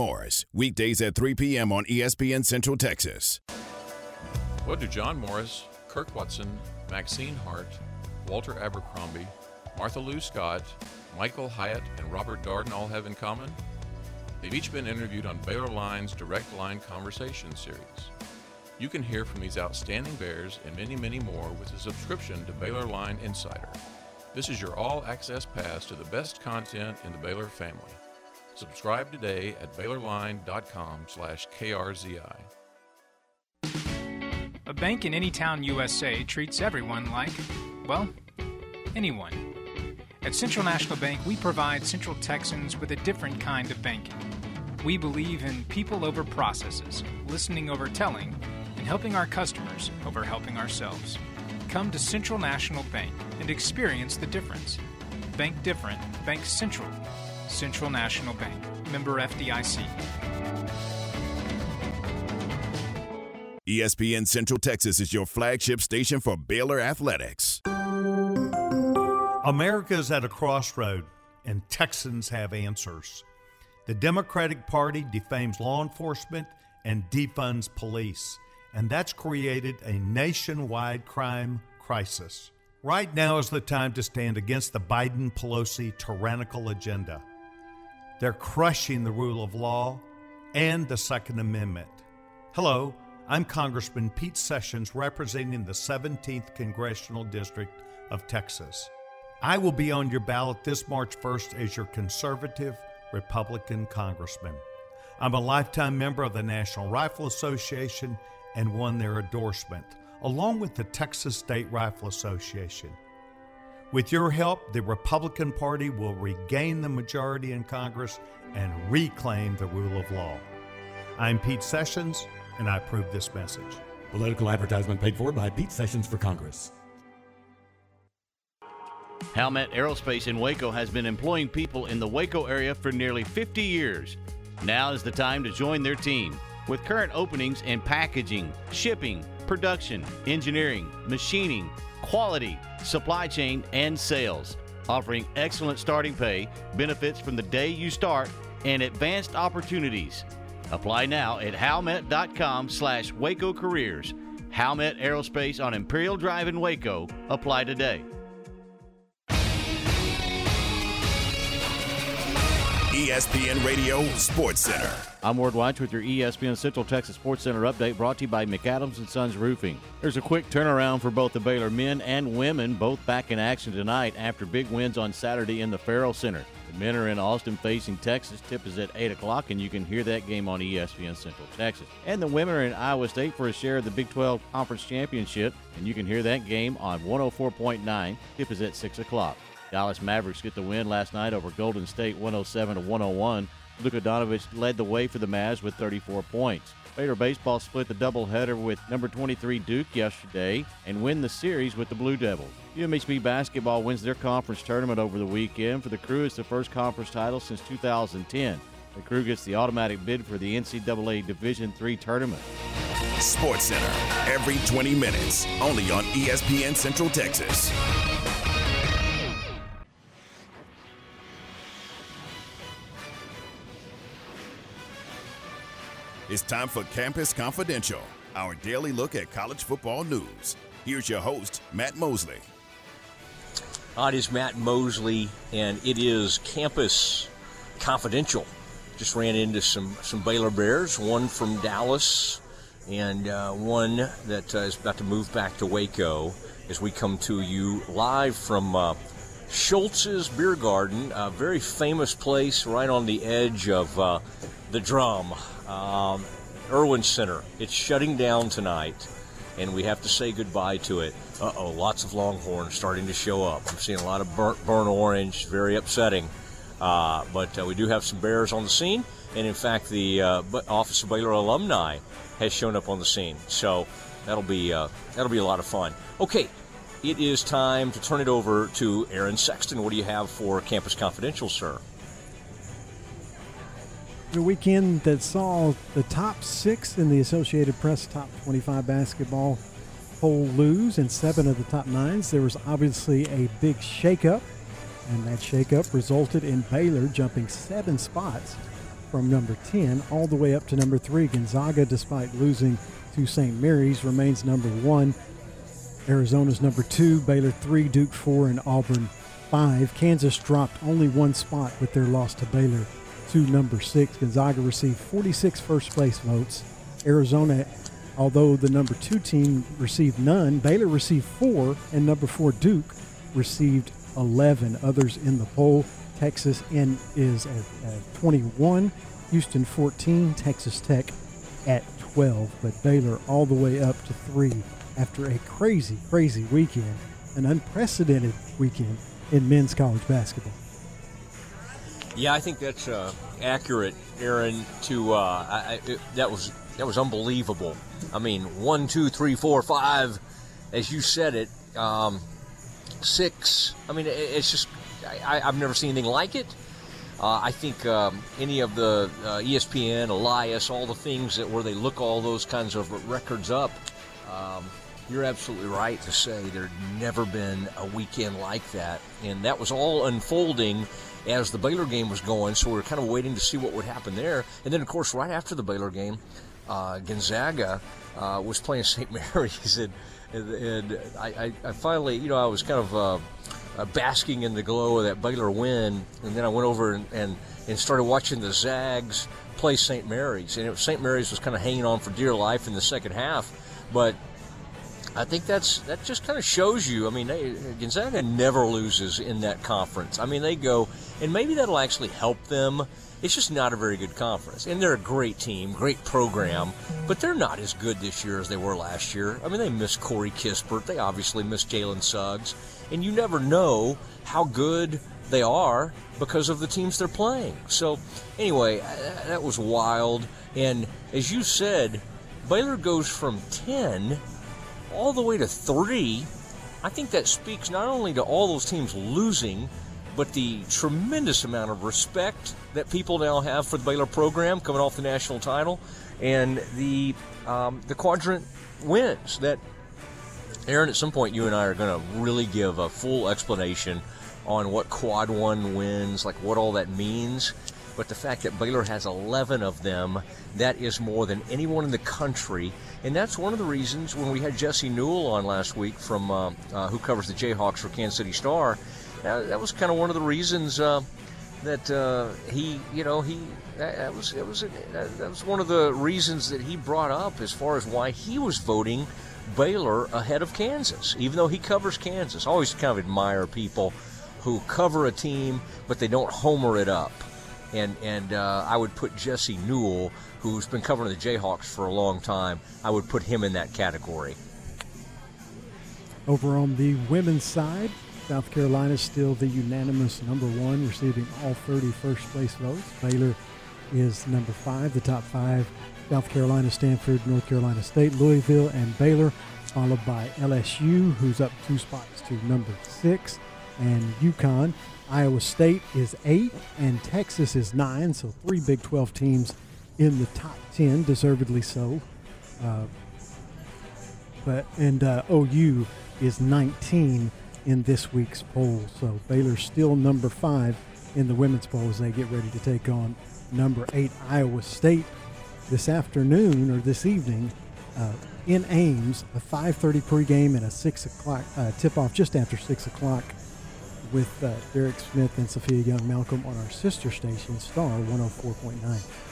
Morris, weekdays at 3 p.m. on ESPN Central Texas. What do John Morris, Kirk Watson, Maxine Hart, Walter Abercrombie, Martha Lou Scott, Michael Hyatt, and Robert Darden all have in common? They've each been interviewed on Baylor Line's Direct Line Conversation series. You can hear from these outstanding Bears and many, many more with a subscription to Baylor Line Insider. This is your all access pass to the best content in the Baylor family. Subscribe today at BaylorLine.com slash KRZI. A bank in any town USA treats everyone like, well, anyone. At Central National Bank, we provide Central Texans with a different kind of banking. We believe in people over processes, listening over telling, and helping our customers over helping ourselves. Come to Central National Bank and experience the difference. Bank different, Bank Central. Central National Bank, member FDIC. ESPN Central Texas is your flagship station for Baylor Athletics. America is at a crossroad, and Texans have answers. The Democratic Party defames law enforcement and defunds police, and that's created a nationwide crime crisis. Right now is the time to stand against the Biden Pelosi tyrannical agenda. They're crushing the rule of law and the Second Amendment. Hello, I'm Congressman Pete Sessions representing the 17th Congressional District of Texas. I will be on your ballot this March 1st as your conservative Republican congressman. I'm a lifetime member of the National Rifle Association and won their endorsement, along with the Texas State Rifle Association. With your help, the Republican Party will regain the majority in Congress and reclaim the rule of law. I'm Pete Sessions, and I approve this message. Political advertisement paid for by Pete Sessions for Congress. Howmet Aerospace in Waco has been employing people in the Waco area for nearly 50 years. Now is the time to join their team. With current openings in packaging, shipping, production, engineering, machining, quality, supply chain, and sales, offering excellent starting pay, benefits from the day you start, and advanced opportunities. Apply now at howmet.com slash Waco Careers. Howmet Aerospace on Imperial Drive in Waco. Apply today. ESPN Radio Sports Center. I'm Ward Watch with your ESPN Central Texas Sports Center update brought to you by McAdams and Sons Roofing. There's a quick turnaround for both the Baylor men and women, both back in action tonight after big wins on Saturday in the Ferrell Center. The men are in Austin facing Texas. Tip is at 8 o'clock, and you can hear that game on ESPN Central Texas. And the women are in Iowa State for a share of the Big 12 Conference Championship, and you can hear that game on 104.9. Tip is at 6 o'clock. Dallas Mavericks get the win last night over Golden State 107 to 101. Luka Doncic led the way for the Mavs with 34 points. Baylor baseball split the doubleheader with number 23 Duke yesterday and win the series with the Blue Devils. UMHB basketball wins their conference tournament over the weekend. For the Crew, it's the first conference title since 2010. The Crew gets the automatic bid for the NCAA Division III tournament. Sports Center, every 20 minutes, only on ESPN Central Texas. It's time for Campus Confidential, our daily look at college football news. Here's your host, Matt Mosley. Hi, it is Matt Mosley, and it is Campus Confidential. just ran into some some Baylor Bears, one from Dallas, and uh, one that uh, is about to move back to Waco. As we come to you live from uh, Scholz's Beer Garden, a very famous place right on the edge of uh, the Drum, um, Erwin Center. It's shutting down tonight, and we have to say goodbye to it. Uh oh, lots of Longhorns starting to show up. I'm seeing a lot of burnt, burnt orange, very upsetting. Uh, but uh, we do have some Bears on the scene, and in fact, the uh, Office of Baylor alumni has shown up on the scene. So that'll be uh, that'll be a lot of fun. Okay, it is time to turn it over to Aaron Sexton. What do you have for Campus Confidential, sir? The weekend that saw the top six in the Associated Press top 25 basketball poll lose and seven of the top nines. There was obviously a big shakeup, and that shakeup resulted in Baylor jumping seven spots from number 10 all the way up to number three. Gonzaga, despite losing to St. Mary's, remains number one Arizona's number two, Baylor three, Duke four, and Auburn five. Kansas dropped only one spot with their loss to Baylor to number six. Gonzaga received 46 first place votes. Arizona, although the number two team received none, Baylor received four, and number four, Duke, received 11. Others in the poll, Texas in is at, at 21, Houston 14, Texas Tech at 12, but Baylor all the way up to three after a crazy, crazy weekend, an unprecedented weekend in men's college basketball. Yeah, I think that's uh, accurate, Aaron. To uh, I, it, that was that was unbelievable. I mean, one, two, three, four, five, as you said it, um, six. I mean, it, it's just I, have never seen anything like it. Uh, I think um, any of the uh, ESPN, Elias, all the things that where they look all those kinds of records up. Um, you're absolutely right to say there'd never been a weekend like that. And that was all unfolding as the Baylor game was going, so we were kind of waiting to see what would happen there. And then, of course, right after the Baylor game, uh, Gonzaga uh, was playing St. Mary's, and, and, I, I, finally, you know, I was kind of uh, basking in the glow of that Baylor win, and then I went over and, and, and started watching the Zags play St. Mary's, and St. Mary's was kind of hanging on for dear life in the second half, but I think that's that just kind of shows you. I mean, they, Gonzaga never loses in that conference. I mean, they go, and maybe that'll actually help them. It's just not a very good conference, and they're a great team, great program, but they're not as good this year as they were last year. I mean, they miss Corey Kispert, they obviously miss Jalen Suggs, and you never know how good they are because of the teams they're playing. So, anyway, uh, that was wild. And as you said, Baylor goes from 10 all the way to three, I think that speaks not only to all those teams losing, but the tremendous amount of respect that people now have for the Baylor program coming off the national title, and the um, the quadrant wins. That Aaron, at some point, you and I are going to really give a full explanation on what quad one wins, like what all that means. But the fact that Baylor has 11 of them, that is more than anyone in the country. And that's one of the reasons when we had Jesse Newell on last week from uh, uh, who covers the Jayhawks for Kansas City Star. Uh, that was kind of one of the reasons uh, that uh, he, you know, he that, that was it was that was one of the reasons that he brought up as far as why he was voting Baylor ahead of Kansas, even though he covers Kansas. I always kind of admire people who cover a team but they don't homer it up and and uh, I would put Jesse Newell, who's been covering the Jayhawks for a long time, I would put him in that category. Over on the women's side, South Carolina is still the unanimous number one, receiving all 30 first place votes. Baylor is number five, the top five. South Carolina, Stanford, North Carolina State, Louisville, and Baylor, followed by LSU, who's up two spots to number six, and UConn Iowa State is eight, and Texas is nine. So three Big 12 teams in the top 10, deservedly so. Uh, but and uh, OU is 19 in this week's poll. So Baylor's still number five in the women's poll as they get ready to take on number eight Iowa State this afternoon or this evening uh, in Ames. A 5:30 pregame and a six o'clock uh, tip-off just after six o'clock with uh, Derek Smith and Sophia Young Malcolm on our sister station, Star 104.9.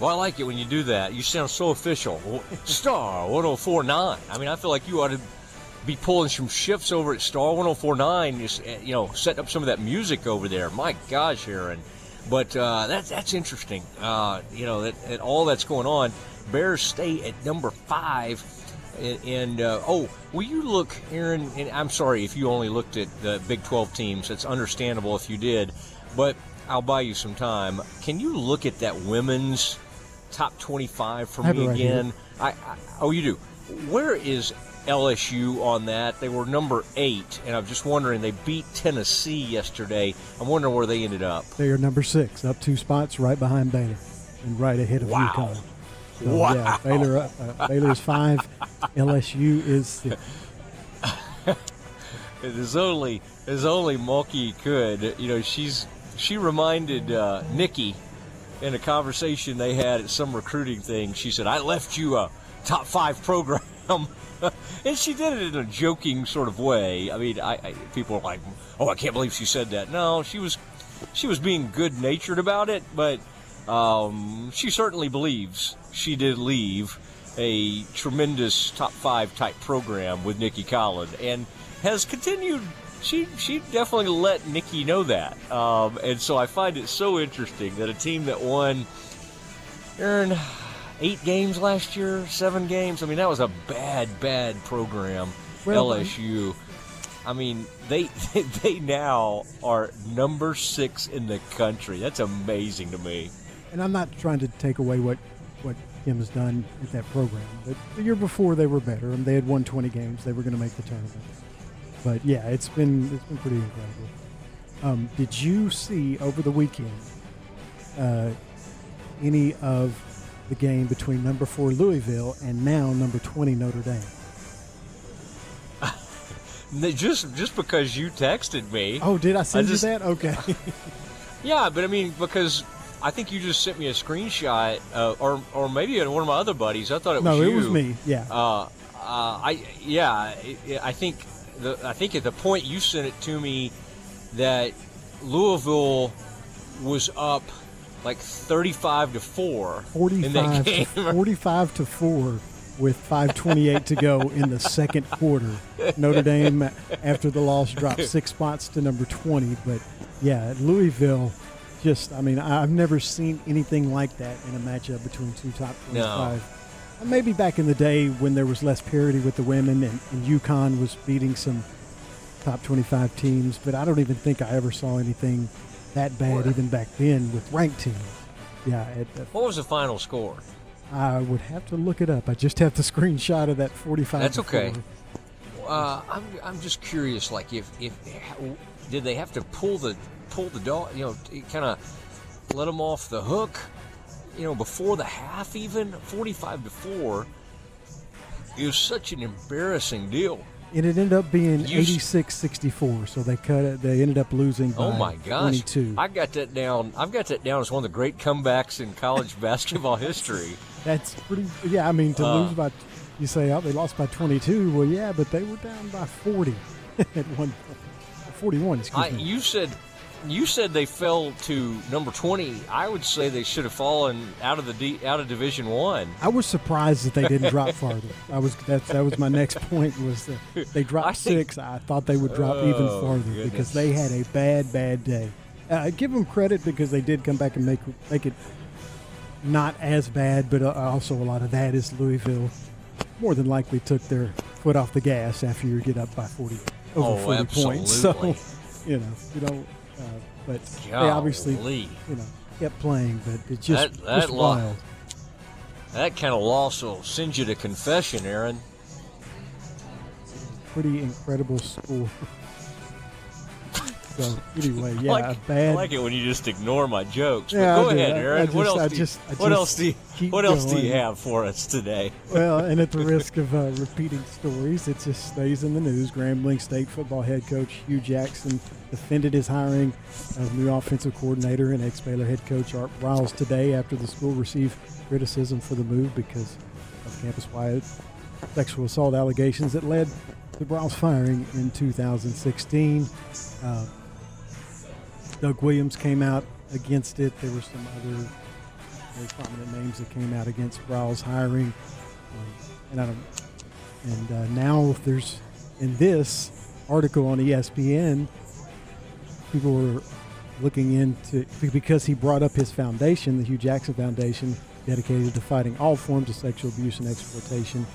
Well, I like it when you do that. You sound so official. Star 1049. I mean, I feel like you ought to be pulling some shifts over at Star 1049, just, eh, you know, setting up some of that music over there. My gosh, Aaron. But uh, that, that's interesting. Uh, you know, that, that all that's going on. Bears stay at number five. And, and uh, oh, will you look, Aaron? And I'm sorry if you only looked at the Big 12 teams. It's understandable if you did. But I'll buy you some time. Can you look at that women's top 25 for me right again? I, I oh, you do. Where is LSU on that? They were number eight, and I'm just wondering. They beat Tennessee yesterday. I'm wondering where they ended up. They are number six, up two spots, right behind Baylor, and right ahead of Wow. UConn. So, Wow. Yeah, Baylor, up, uh, Baylor is five. LSU is six. Only there's only Mulkey could. You know, she's she reminded uh, Nicki in a conversation they had at some recruiting thing. She said, "I left you a top five program." and she did it in a joking sort of way. I mean, I, I people are like, "Oh, I can't believe she said that." No, she was she was being good natured about it, but um, she certainly believes she did leave a tremendous top five type program with Nicki Collen and has continued. She she definitely let Nicki know that, um, and so I find it so interesting that a team that won, Aaron, eight games last year, seven games. I mean, that was a bad bad program. Well, LSU. I mean, they they now are number six in the country. That's amazing to me. And I'm not trying to take away what what Kim has done at that program, but the year before they were better, and they had won 20 games. They were going to make the tournament. But yeah, it's been it's been pretty incredible. Um, did you see over the weekend uh, any of the game between number four Louisville and now number 20 Notre Dame? Just just because you texted me. Oh, did I send just- you that? Okay. Yeah, but I mean, because I think you just sent me a screenshot, uh, or or maybe one of my other buddies. I thought it was No, you. it was me, yeah. Uh, uh, I yeah, I think the I think at the point you sent it to me that Louisville was up like thirty-five to four in that 45 game. to, 45 to 4 with 528 to go in the second quarter. Notre Dame, after the loss, dropped six spots to number 20. But yeah, Louisville, just, I mean, I've never seen anything like that in a matchup between two top 25. Uh, Maybe back in the day when there was less parity with the women and, and UConn was beating some top 25 teams, but I don't even think I ever saw anything that bad even back then with ranked teams. Yeah, at, at What was the final score? I would have to look it up. I just have the screenshot of that 45. That's okay. Uh, I'm, I'm just curious, like if if did they have to pull the pull the dog, you know, kind of let them off the hook, you know, before the half even 45 to four. It was such an embarrassing deal. And it ended up being You 86-64, so they cut it. They ended up losing by Oh my gosh! 22. I got that down. I've got that down as one of the great comebacks in college basketball history. That's pretty. Yeah, I mean to Uh, lose by, you say oh they lost by 22. Well, yeah, but they were down by 40 at one point. 41. Excuse I, me. you said you said they fell to number 20. I would say they should have fallen out of the D, out of Division One. I was surprised that they didn't drop farther. I was that that was my next point was they dropped I think- six. I thought they would drop even Oh, farther goodness. because they had a bad bad day. Uh, I give them credit because they did come back and make make it not as bad, but uh, also a lot of that is Louisville more than likely took their foot off the gas after you get up by forty over Oh, 40 points. So you know you don't. Uh, but they obviously you know kept playing, but it's just, That- that just wild. That kind of loss will send you to confession, Aaron. pretty incredible score. so anyway, I yeah, like, a I bad. like it when you just ignore my jokes. But Yeah, go ahead, I- Aaron. I what else? I do you, what else do you, What else do you have for us today? well, and at the risk of uh, repeating stories, it just stays in the news. Grambling State football head coach Hue Jackson defended his hiring of new offensive coordinator and ex-Baylor head coach Art Briles today after the school received criticism for the move because of campus-wide sexual assault allegations that led the Briles firing in 2016. Uh, Doug Williams came out against it. There were some other very prominent names that came out against Briles hiring. Um, and I don't, and uh, now there's in this article on ESPN, people were looking into because he brought up his foundation, the Hue Jackson Foundation, dedicated to fighting all forms of sexual abuse and exploitation,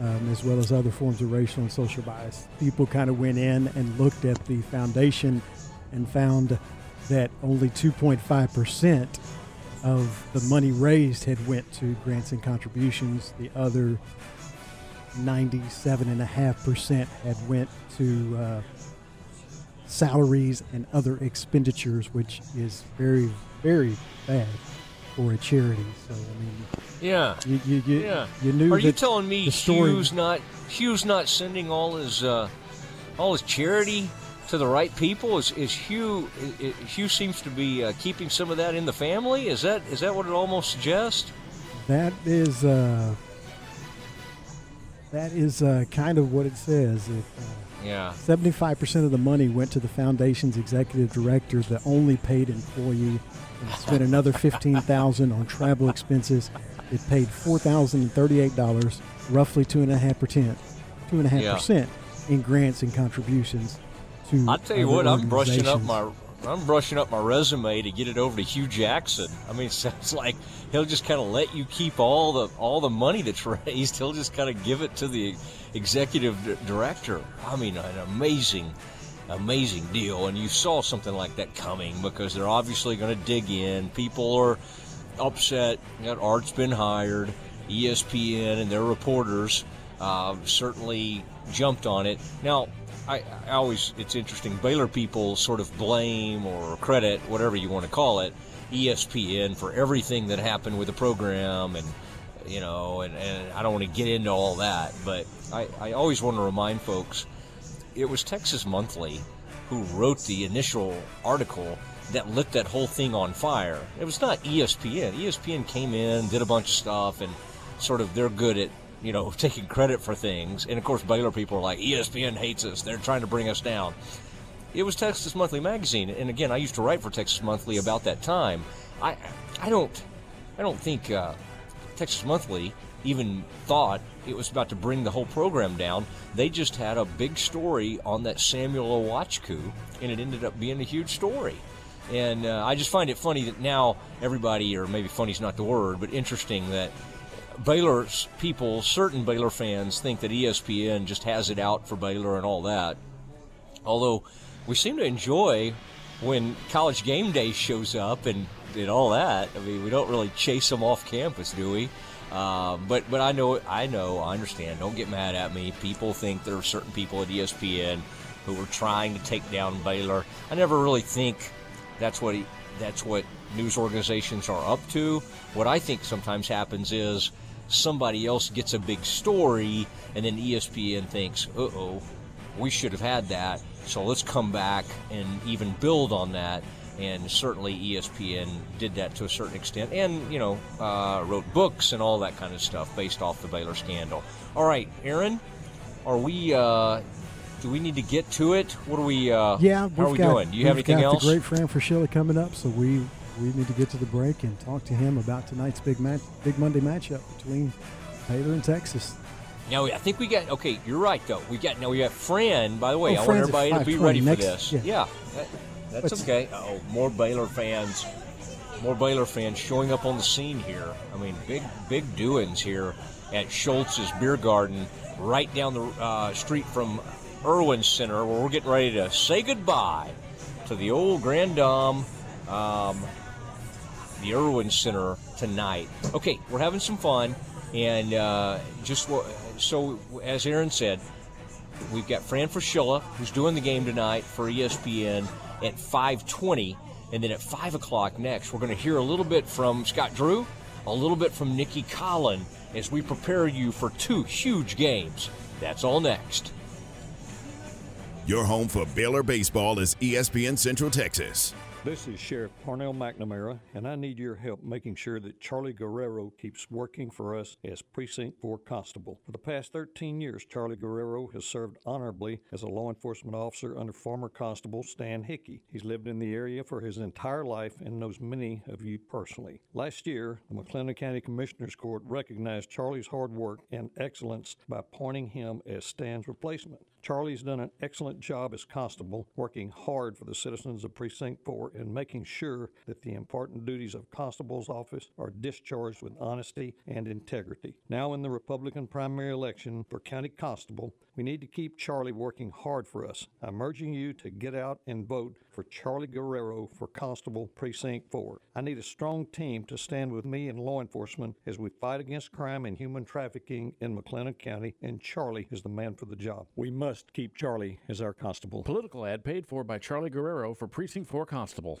um, as well as other forms of racial and social bias. People kind of went in and looked at the foundation and found that only 2.5 percent of the money raised had went to grants and contributions. The other 97.5% had went to uh, salaries and other expenditures, which is very, very bad for a charity. So, I mean, Yeah. you, you, you, yeah. you knew Are you telling me Hue's not Hue's not sending all his uh, all his charity to the right people? Is, is Hue Hue seems to be uh, keeping some of that in the family? Is that is that what it almost suggests? That is uh, that is uh, kind of what it says. It, uh, Yeah. 75% of the money went to the foundation's executive director, the only paid employee, and spent another 15000 on travel expenses. It paid $4,038, roughly 2.5%, 2.5% in grants and contributions to I tell you what, I'm brushing up my I'm brushing up my resume to get it over to Hue Jackson. I mean, it sounds like he'll just kind of let you keep all the all the money that's raised. He'll just kind of give it to the executive d- director. I mean, an amazing, amazing deal. And you saw something like that coming because they're obviously going to dig in. People are upset that Art's been hired. ESPN and their reporters uh, certainly jumped on it. Now, I, I always it's interesting. Baylor people sort of blame or credit whatever you want to call it ESPN for everything that happened with the program and you know and, and I don't want to get into all that, but I, I always want to remind folks it was Texas Monthly who wrote the initial article that lit that whole thing on fire. It was not ESPN. ESPN came in, did a bunch of stuff, and sort of they're good at you know taking credit for things. And of course, Baylor people are like ESPN hates us. They're trying to bring us down. It was Texas Monthly magazine, and again, I used to write for Texas Monthly about that time. I I don't I don't think uh, Texas Monthly even thought it was about to bring the whole program down. They just had a big story on that Samuel Ukwuachu, and it ended up being a huge story. And uh, I just find it funny that now everybody, or maybe funny's not the word, but interesting that Baylor's people, certain Baylor fans, think that ESPN just has it out for Baylor and all that. Although we seem to enjoy when college game day shows up and, and all that. I mean, we don't really chase them off campus, do we? Uh, but but I know I know I understand. Don't get mad at me. People think there are certain people at ESPN who are trying to take down Baylor. I never really think that's what he, that's what news organizations are up to. What I think sometimes happens is somebody else gets a big story, and then ESPN thinks, "Uh oh, we should have had that." So let's come back and even build on that. And certainly ESPN did that to a certain extent, and you know, uh, wrote books and all that kind of stuff based off the Baylor scandal. All right, Aaron, are we? Uh, do we need to get to it? What are we? Uh, Yeah, how are we got, doing? Do you have anything else? the great Fran Fraschilla coming up, so we we need to get to the break and talk to him about tonight's big match, big Monday matchup between Baylor and Texas. Now I think we got okay. You're right though. We got now we got Fran. By the way, Oh, I want everybody to be 5:20 ready for this. yeah. Yeah, that- that's But- okay. Oh, more Baylor fans, more Baylor fans showing up on the scene here. I mean, big big doings here at Scholz's Beer Garden, right down the uh, street from Erwin Center, where we're getting ready to say goodbye to the old Grand Dame. Um, the Erwin Center tonight. Okay, we're having some fun, and uh, just so as Aaron said, we've got Fran Fraschilla who's doing the game tonight for ESPN at 5:20, and then at five o'clock next, we're going to hear a little bit from Scott Drew, a little bit from Nicki Collen as we prepare you for two huge games. That's all next. Your home for Baylor baseball is ESPN Central Texas. This is Sheriff Parnell McNamara, and I need your help making sure that Charlie Guerrero keeps working for us as Precinct 4 Constable. For the past 13 years, Charlie Guerrero has served honorably as a law enforcement officer under former Constable Stan Hickey. He's lived in the area for his entire life and knows many of you personally. Last year, the McLennan County Commissioners Court recognized Charlie's hard work and excellence by appointing him as Stan's replacement. Charlie's done an excellent job as constable, working hard for the citizens of Precinct 4 and making sure that the important duties of constable's office are discharged with honesty and integrity. Now, in the Republican primary election for county constable, we need to keep Charlie working hard for us. I'm urging you to get out and vote for Charlie Guerrero for Constable Precinct 4. I need a strong team to stand with me and law enforcement as we fight against crime and human trafficking in McLennan County, and Charlie is the man for the job. We must keep Charlie as our constable. Political ad paid for by Charlie Guerrero for Precinct 4 Constable.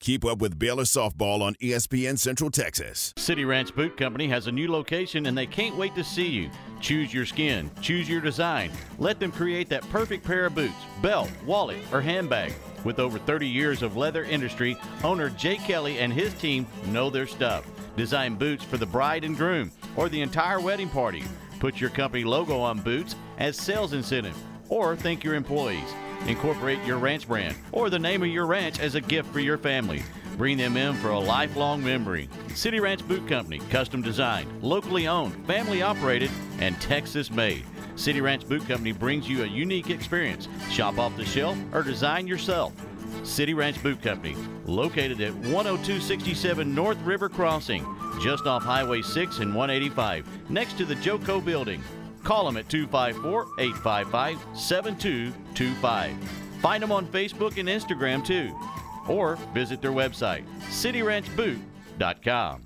Keep up with Baylor softball on ESPN Central Texas. City Ranch Boot Company has a new location and they can't wait to see you. Choose your skin, choose your design. Let them create that perfect pair of boots, belt, wallet, or handbag. With over 30 years of leather industry, owner Jay Kelly and his team know their stuff. Design boots for the bride and groom or the entire wedding party. Put your company logo on boots as sales incentive or thank your employees. Incorporate your ranch brand or the name of your ranch as a gift for your family. Bring them in for a lifelong memory. City Ranch Boot Company, custom designed, locally owned, family operated, and Texas made. City Ranch Boot Company brings you a unique experience. Shop off the shelf or design yourself. City Ranch Boot Company, located at 10267 North River Crossing, just off Highway 6 and 185, next to the Joco Building. Call them at 254 855 7225. Find them on Facebook and Instagram too. Or visit their website, cityranchboot.com.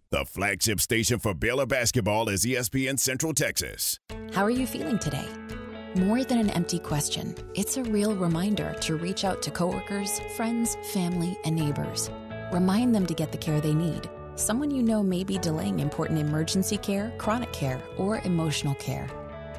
The flagship station for Baylor basketball is ESPN Central Texas. How are you feeling today? More than an empty question, it's a real reminder to reach out to coworkers, friends, family, and neighbors. Remind them to get the care they need. Someone you know may be delaying important emergency care, chronic care, or emotional care.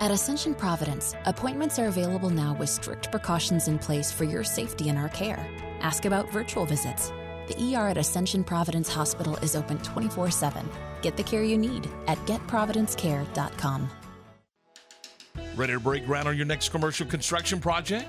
At Ascension Providence, appointments are available now with strict precautions in place for your safety and our care. Ask about virtual visits. The ER at Ascension Providence Hospital is open 24 7. Get the care you need at getprovidencecare.com. Ready to break ground on your next commercial construction project?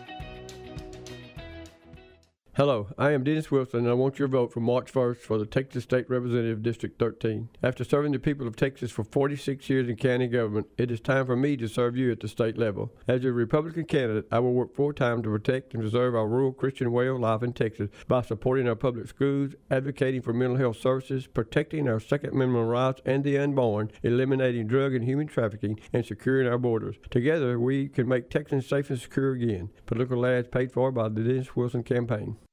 Hello, I am Dennis Wilson, and I want your vote for March 1st for the Texas State Representative District 13. After serving the people of Texas for 46 years in county government, it is time for me to serve you at the state level. As a Republican candidate, I will work full time to protect and preserve our rural Christian way of life in Texas by supporting our public schools, advocating for mental health services, protecting our Second Amendment rights and the unborn, eliminating drug and human trafficking, and securing our borders. Together, we can make Texans safe and secure again. Political ads paid for by the Dennis Wilson campaign.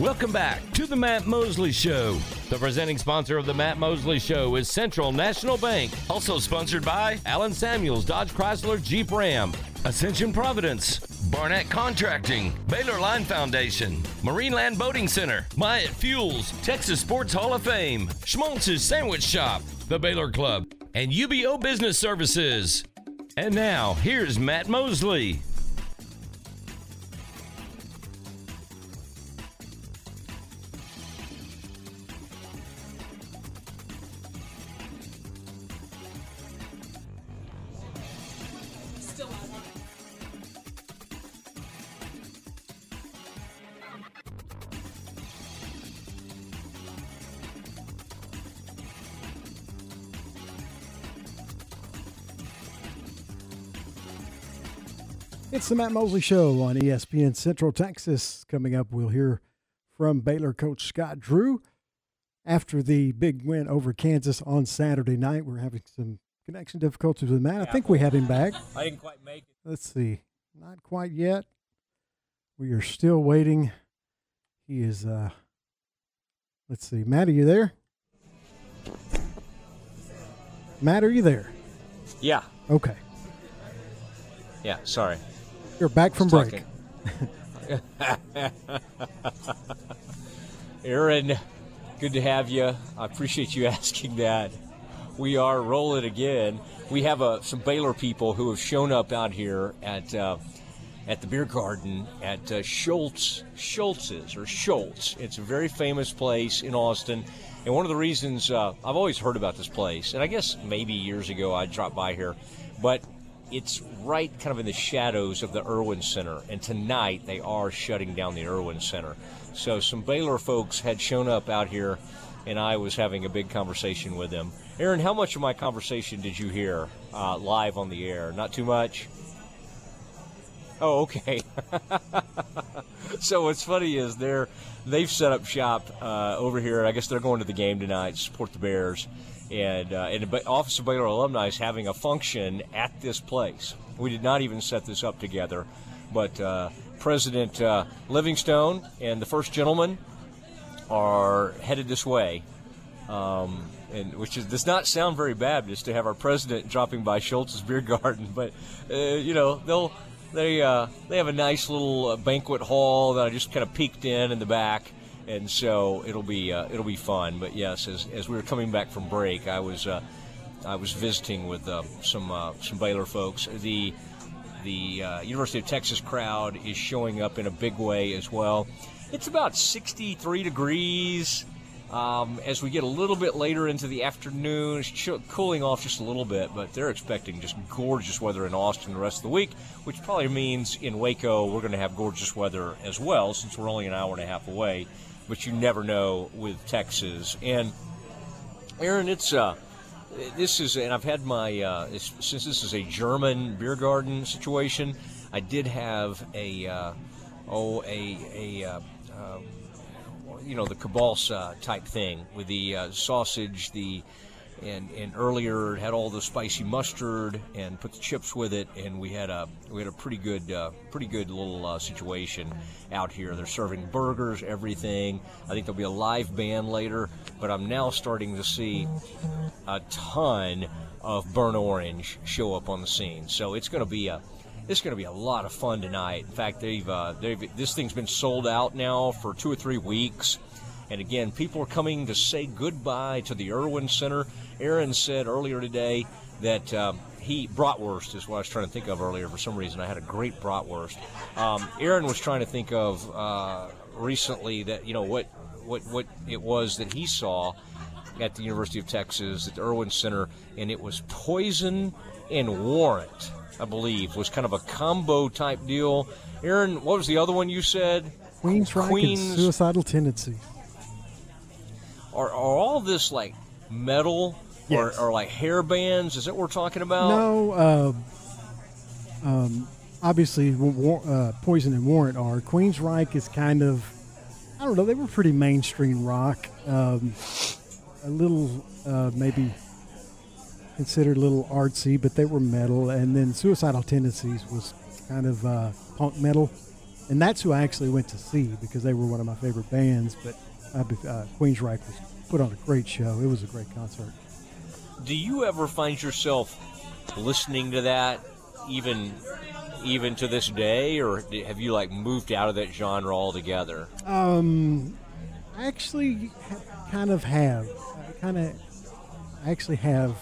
Welcome back to the Matt Mosley Show. The presenting sponsor of the Matt Mosley Show is Central National Bank, also sponsored by Alan Samuels, Dodge Chrysler Jeep Ram, Ascension Providence, Barnett Contracting, Baylor Line Foundation, Marineland Boating Center, Myatt Fuels, Texas Sports Hall of Fame, Schmaltz's Sandwich Shop, the Baylor Club, and UBO Business Services. And now, here's Matt Mosley. It's the Matt Mosley Show on ESPN Central Texas. Coming up, we'll hear from Baylor coach Scott Drew after the big win over Kansas on Saturday night. We're having some connection difficulties with Matt. I think we have him back. I didn't quite make it. Let's see. Not quite yet. We are still waiting. He is uh let's see. Matt, are you there? Matt, are you there? Yeah. Okay. Yeah. Sorry. You're back from break. Aaron, good to have you. I appreciate you asking that. We are rolling again. We have uh, some Baylor people who have shown up out here at uh, at the beer garden at uh, Scholz Scholz's or Scholz. It's a very famous place in Austin, and one of the reasons uh, I've always heard about this place, and I guess maybe years ago I dropped by here, but it's right kind of in the shadows of the Erwin Center. And tonight they are shutting down the Erwin Center. So some Baylor folks had shown up out here, and I was having a big conversation with them. Aaron, how much of my conversation did you hear uh, live on the air? Not too much? Oh, okay. so what's funny is they're they've set up shop uh, over here. I guess they're going to the game tonight, support the Bears and uh, and Office of Baylor Alumni is having a function at this place. We did not even set this up together, but uh, President uh, Livingstone and the first gentleman are headed this way. Um, and which is, does not sound very Baptist to have our president dropping by Scholz's Beer Garden, but uh, you know they'll they uh, they have a nice little uh, banquet hall that I just kind of peeked in in the back and so it'll be uh, it'll be fun. But yes, as, as we were coming back from break, I was uh, I was visiting with uh, some uh, some Baylor folks. The the uh, University of Texas crowd is showing up in a big way as well. It's about 63 degrees. Um, as we get a little bit later into the afternoon, it's cooling off just a little bit, but they're expecting just gorgeous weather in Austin the rest of the week, which probably means in Waco we're going to have gorgeous weather as well, since we're only an hour and a half away but you never know with Texas. And Aaron, it's uh, this is, and I've had my uh, since this is a German beer garden situation. I did have a uh, oh a a uh, uh, you know the kielbasa type thing with the uh, sausage, the and and earlier had all the spicy mustard and put the chips with it, and we had a we had a pretty good uh, pretty good little uh, situation out here. They're serving burgers, everything. I think there'll be a live band later, but I'm now starting to see a ton of burnt orange show up on the scene. So it's going to be a it's going to be a lot of fun tonight. In fact, they've, uh, they've this thing's been sold out now for two or three weeks. And again, people are coming to say goodbye to the Erwin Center. Aaron said earlier today that um, he bratwurst is what I was trying to think of earlier. For some reason, I had a great bratwurst. Um, Aaron was trying to think of uh, recently that you know what what what it was that he saw at the University of Texas at the Erwin Center, and it was poison and warrant. I believe was kind of a combo type deal. Aaron, what was the other one you said? Queen's Queen's suicidal tendency are, are all this like metal yes. or, or, like hair bands? Is that what we're talking about? No. Uh, um, obviously, uh, Poison and Warrant are. Queensryche is kind of, I don't know, they were pretty mainstream rock. Um, a little, uh, maybe considered a little artsy, but they were metal. And then Suicidal Tendencies was kind of uh, punk metal. and that's who I actually went to see because they were one of my favorite bands. But uh, uh, Queensryche was put on a great show. It was a great concert. Do you ever find yourself listening to that even even to this day, or have you like moved out of that genre altogether? Um, I actually kind of have. I kind of, I actually have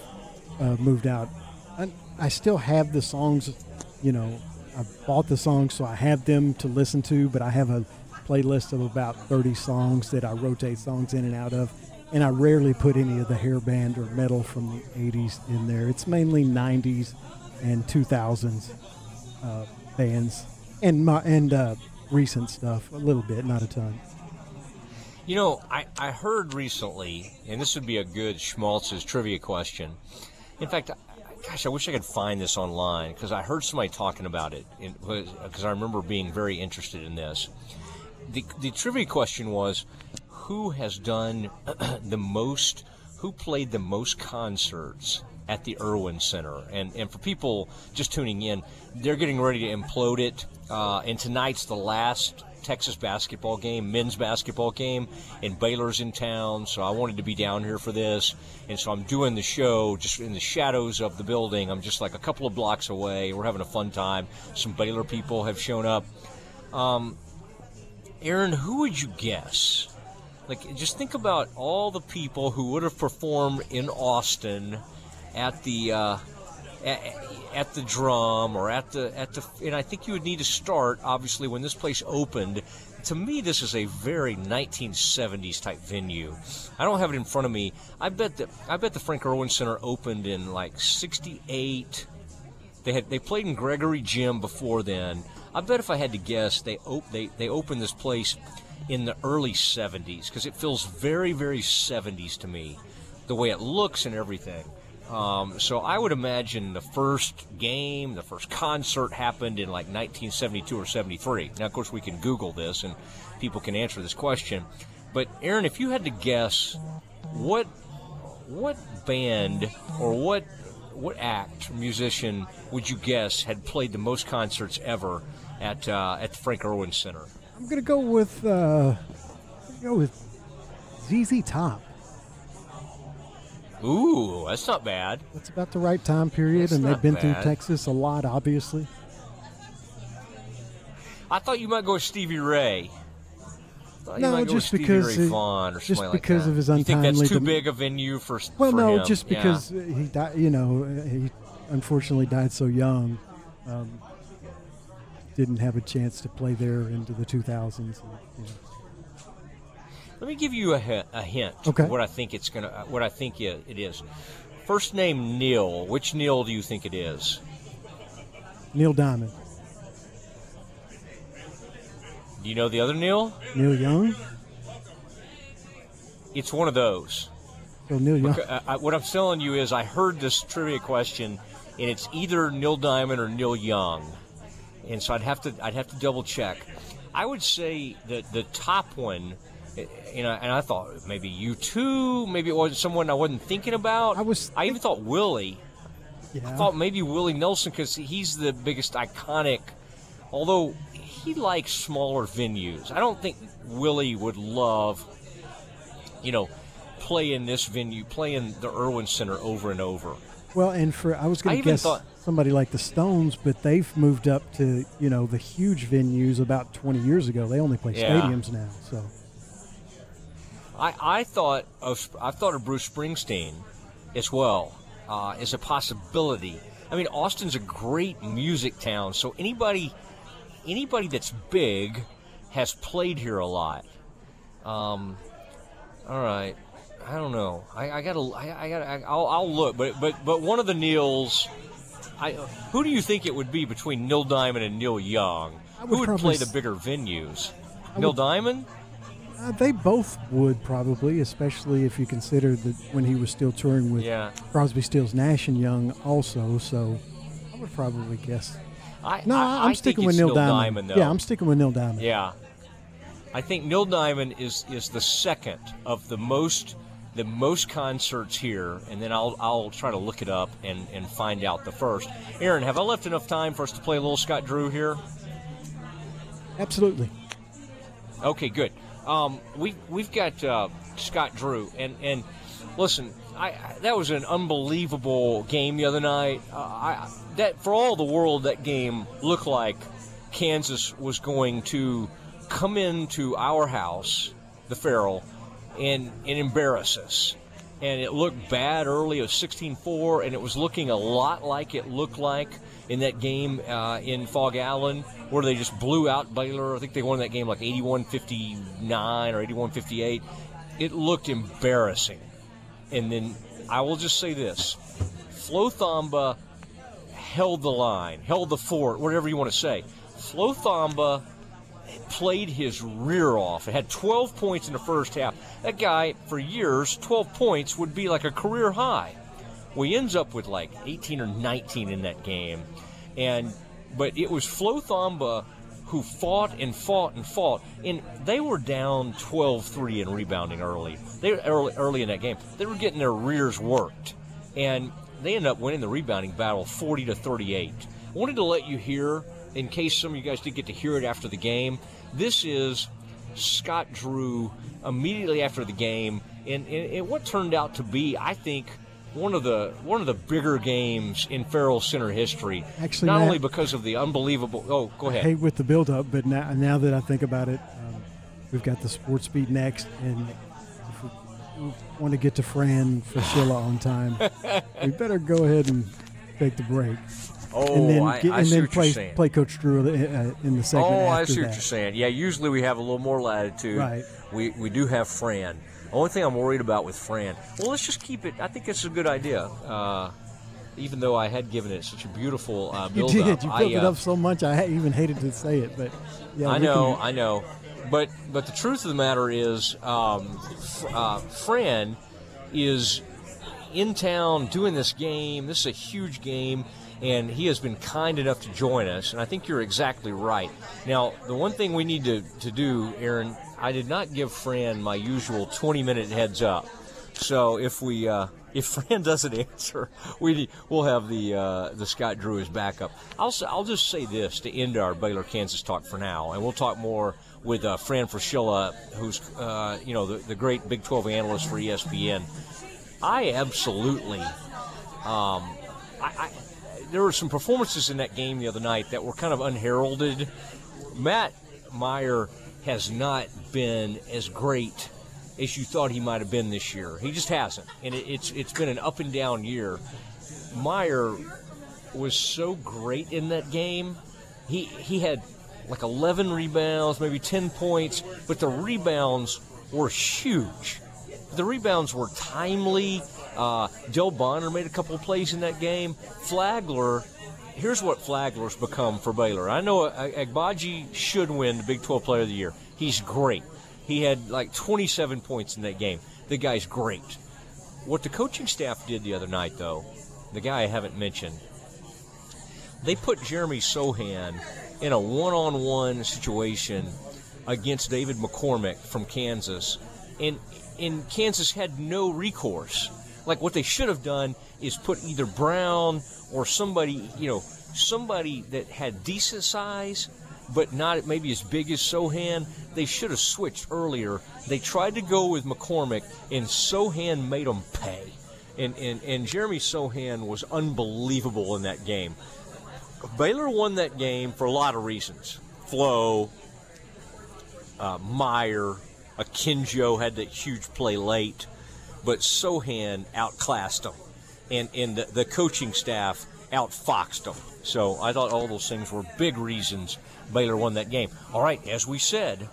uh, moved out. I, I still have the songs, you know. I bought the songs, so I have them to listen to. But I have a playlist of about 30 songs that I rotate songs in and out of, and I rarely put any of the hair band or metal from the 80s in there. It's mainly 90s and 2000s uh, bands and my, and uh, recent stuff a little bit, not a ton. You know, I, I heard recently, and this would be a good Schmaltz's trivia question. In fact, gosh, I wish I could find this online because I heard somebody talking about it because I remember being very interested in this. The, the trivia question was who has done the most, who played the most concerts at the Erwin Center. And, and for people just tuning in, they're getting ready to implode it. Uh, and tonight's the last Texas basketball game, men's basketball game, and Baylor's in town. So I wanted to be down here for this. And so I'm doing the show just in the shadows of the building. I'm just like a couple of blocks away. We're having a fun time. Some Baylor people have shown up. Um, Aaron, who would you guess? Like, just think about all the people who would have performed in Austin at the uh, at, at, the drum or at the at the and I think you would need to start obviously when this place opened. To me, this is a very 1970s type venue. I don't have it in front of me. I bet that I bet the Frank Erwin Center opened in like '68. They had they played in Gregory Gym before then. I bet if I had to guess, they op- they they opened this place in the early 70s because it feels very very 70s to me, the way it looks and everything. Um, so I would imagine the first game, the first concert happened in like 1972 or 73. Now, of course, we can Google this and people can answer this question. But Aaron, if you had to guess, what what band or what what act musician would you guess had played the most concerts ever at uh, at the Frank Erwin Center? I'm gonna go with uh, go with ZZ Top. Ooh, that's not bad. That's about the right time period, That's and they've been bad. through Texas a lot, obviously. I thought you might go with Stevie Ray. You No, might go with just because Ray Vaughan or just like because that. of his untimely. You think that's too dem- big a venue for? Well, for no, him? just Yeah. because he died. You know, he unfortunately died so young. Um, didn't have a chance to play there into the 2000s. And, you know. Let me give you a, a hint. Okay. What I think it's gonna. uh, What I think it is. First name Neil. Which Neil do you think it is? Neil Diamond, Do you know the other Neil? Neil Young. It's one of those. So Neil Young. Look, I, I, what I'm telling you is, I heard this trivia question, and it's either Neil Diamond or Neil Young, and so I'd have to I'd have to double check. I would say that the top one, eh, you know, and I thought maybe you too, maybe it wasn't someone I wasn't thinking about. I was. I even thought Willie. I thought maybe Willie Nelson because he's the biggest iconic. Although he likes smaller venues, I don't think Willie would love, you know, play in this venue, play in the Erwin Center over and over. Well, and for I was going to guess thought- somebody like the Stones, but they've moved up to you know the huge venues about 20 years ago. They only play Yeah. stadiums now. So I, I thought of I thought of Bruce Springsteen as well uh, as a possibility. I mean, Austin's a great music town, so anybody anybody that's big has played here a lot. Um, all right, I don't know. I, I gotta I, I gotta I, I'll, I'll look, but but but one of the Neils. I, who do you think it would be between Neil Diamond and Neil Young? Would Who would play the bigger venues? Neil would- Diamond? uh, they both would probably, especially if you consider that when he was still touring with Yeah. Crosby, Stills, Nash and Young, also. So I would probably guess. I, No, I, I'm I sticking think with Neil Diamond. though. Yeah, I'm sticking with Neil Diamond. Yeah, I think Neil Diamond is is the second of the most the most concerts here, and then I'll I'll try to look it up and and find out the first. Aaron, have I left enough time for us to play a little Scott Drew here? Absolutely. Okay, good. Um, we we've got uh, Scott Drew, and and listen, I, I, that was an unbelievable game the other night. Uh, I, that for all the world, that game looked like Kansas was going to come into our house, the Ferrell, and and embarrass us. And it looked bad early. It was 16-4, and it was looking a lot like it looked like in that game uh, in Phog Allen, where they just blew out Baylor. I think they won that game like 81-59 or 81-58. It looked embarrassing. And then I will just say this: Flo Thamba held the line, held the fort, whatever you want to say. Flo Thamba played his rear off. It had 12 points in the first half. That guy, for years, 12 points would be like a career high. Well, he ends up with like 18 or 19 in that game, and but it was Flo Thamba who fought and fought and fought, and they were down 12-3 in rebounding early. They were early, early in that game. They were getting their rears worked, and they ended up winning the rebounding battle 40 to 38. I wanted to let you hear, in case some of you guys did get to hear it after the game. This is Scott Drew immediately after the game, and, and, and what turned out to be, I think, one of the one of the bigger games in Ferrell Center history. Actually, not Matt- only because of the unbelievable. Oh, go I ahead. hate with the build up, but now, now that I think about it, um, we've got the sports beat next, and if we, we want to get to Fran Fraschilla on time, we better go ahead and take the break. Oh, and then, I- get- I and then play play Coach Drew uh, in the segment Oh, I see what that. you're saying. Yeah, usually we have a little more latitude. Right. We we do have Fran. Only thing I'm worried about with Fran. Well, let's just keep it. I think it's a good idea. Uh, even though I had given it such a beautiful uh, You build did. up, You I, built it uh, up so much. I even hated to say it, but yeah, I know, can- I know, but but the truth of the matter is, um, uh, Fran is in town doing this game. This is a huge game, and he has been kind enough to join us. And I think you're exactly right. Now, the one thing we need to, to do, Aaron, I did not give Fran my usual 20 minute heads up. So if we uh, if Fran doesn't answer, we we'll have the uh, the Scott Drew as backup. I'll I'll just say this to end our Baylor Kansas talk for now, and we'll talk more with uh, Fran Fraschilla, who's uh, you know the, the great Big 12 analyst for ESPN. I absolutely, um, I, I there were some performances in that game the other night that were kind of unheralded. Matt Meyer has not been as great as you thought he might have been this year. He just hasn't, and it, it's it's been an up and down year. Meyer was so great in that game. He he had like 11 rebounds, maybe 10 points, but the rebounds were huge. The rebounds were timely. Uh, Joe Bonner made a couple plays in that game. Flagler, here's what Flagler's become for Baylor. I know uh, Agbaji should win the Big 12 Player of the Year. He's great. He had like 27 points in that game. The guy's great. What the coaching staff did the other night, though, the guy I haven't mentioned, they put Jeremy Sochan in a one-on-one situation against David McCormick from Kansas, and and Kansas had no recourse. Like what they should have done is put either Brown or somebody, you know, somebody that had decent size, but not maybe as big as Sochan. They should have switched earlier. They tried to go with McCormick, and Sochan made them pay. And, and, and Jeremy Sochan was unbelievable in that game. Baylor won that game for a lot of reasons. Flo, uh, Meyer, Akinjo had that huge play late, but Sochan outclassed them, and and the, the coaching staff outfoxed them. So I thought all those things were big reasons Baylor won that game. All right, as we said,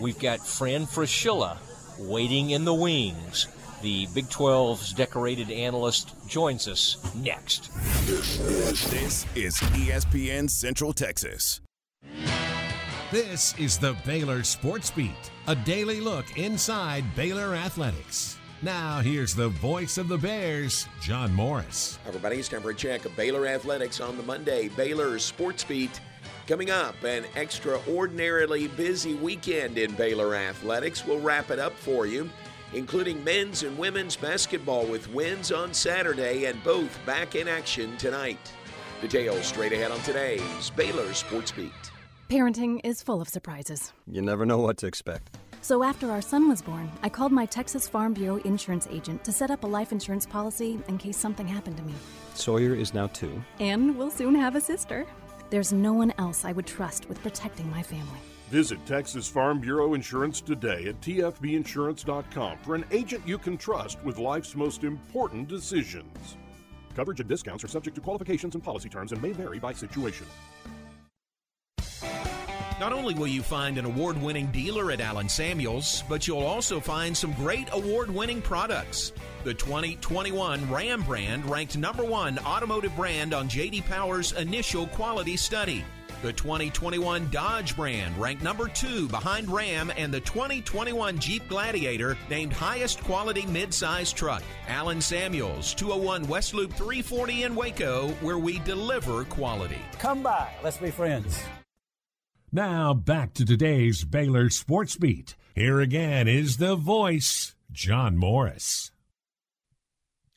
we've got Fran Fraschilla waiting in the wings. The Big 12's decorated analyst joins us next. This is ESPN Central Texas. This is the Baylor Sports Beat, a daily look inside Baylor athletics. Now, here's the voice of the Bears, John Morris. Everybody, it's time for a check of Baylor Athletics on the Monday. Baylor Sports Beat coming up. An extraordinarily busy weekend in Baylor Athletics. We'll wrap it up for you, including men's and women's basketball with wins on Saturday and both back in action tonight. Details straight ahead on today's Baylor Sports Beat. Parenting is full of surprises. You never know what to expect. So after our son was born, I called my Texas Farm Bureau insurance agent to set up a life insurance policy in case something happened to me. Sawyer is now two. And we'll soon have a sister. There's no one else I would trust with protecting my family. Visit Texas Farm Bureau Insurance today at tfbinsurance.com for an agent you can trust with life's most important decisions. Coverage and discounts are subject to qualifications and policy terms and may vary by situation. Not only will you find an award winning dealer at Allen Samuels, but you'll also find some great award winning products. The 2021 Ram brand ranked number one automotive brand on JD Power's initial quality study. The 2021 Dodge brand ranked number two behind Ram, and the 2021 Jeep Gladiator named highest quality midsize truck. Allen Samuels, 201 West Loop 340 in Waco, where we deliver quality. Come by, let's be friends. Now back to today's Baylor Sports Beat. Here again is the voice, John Morris.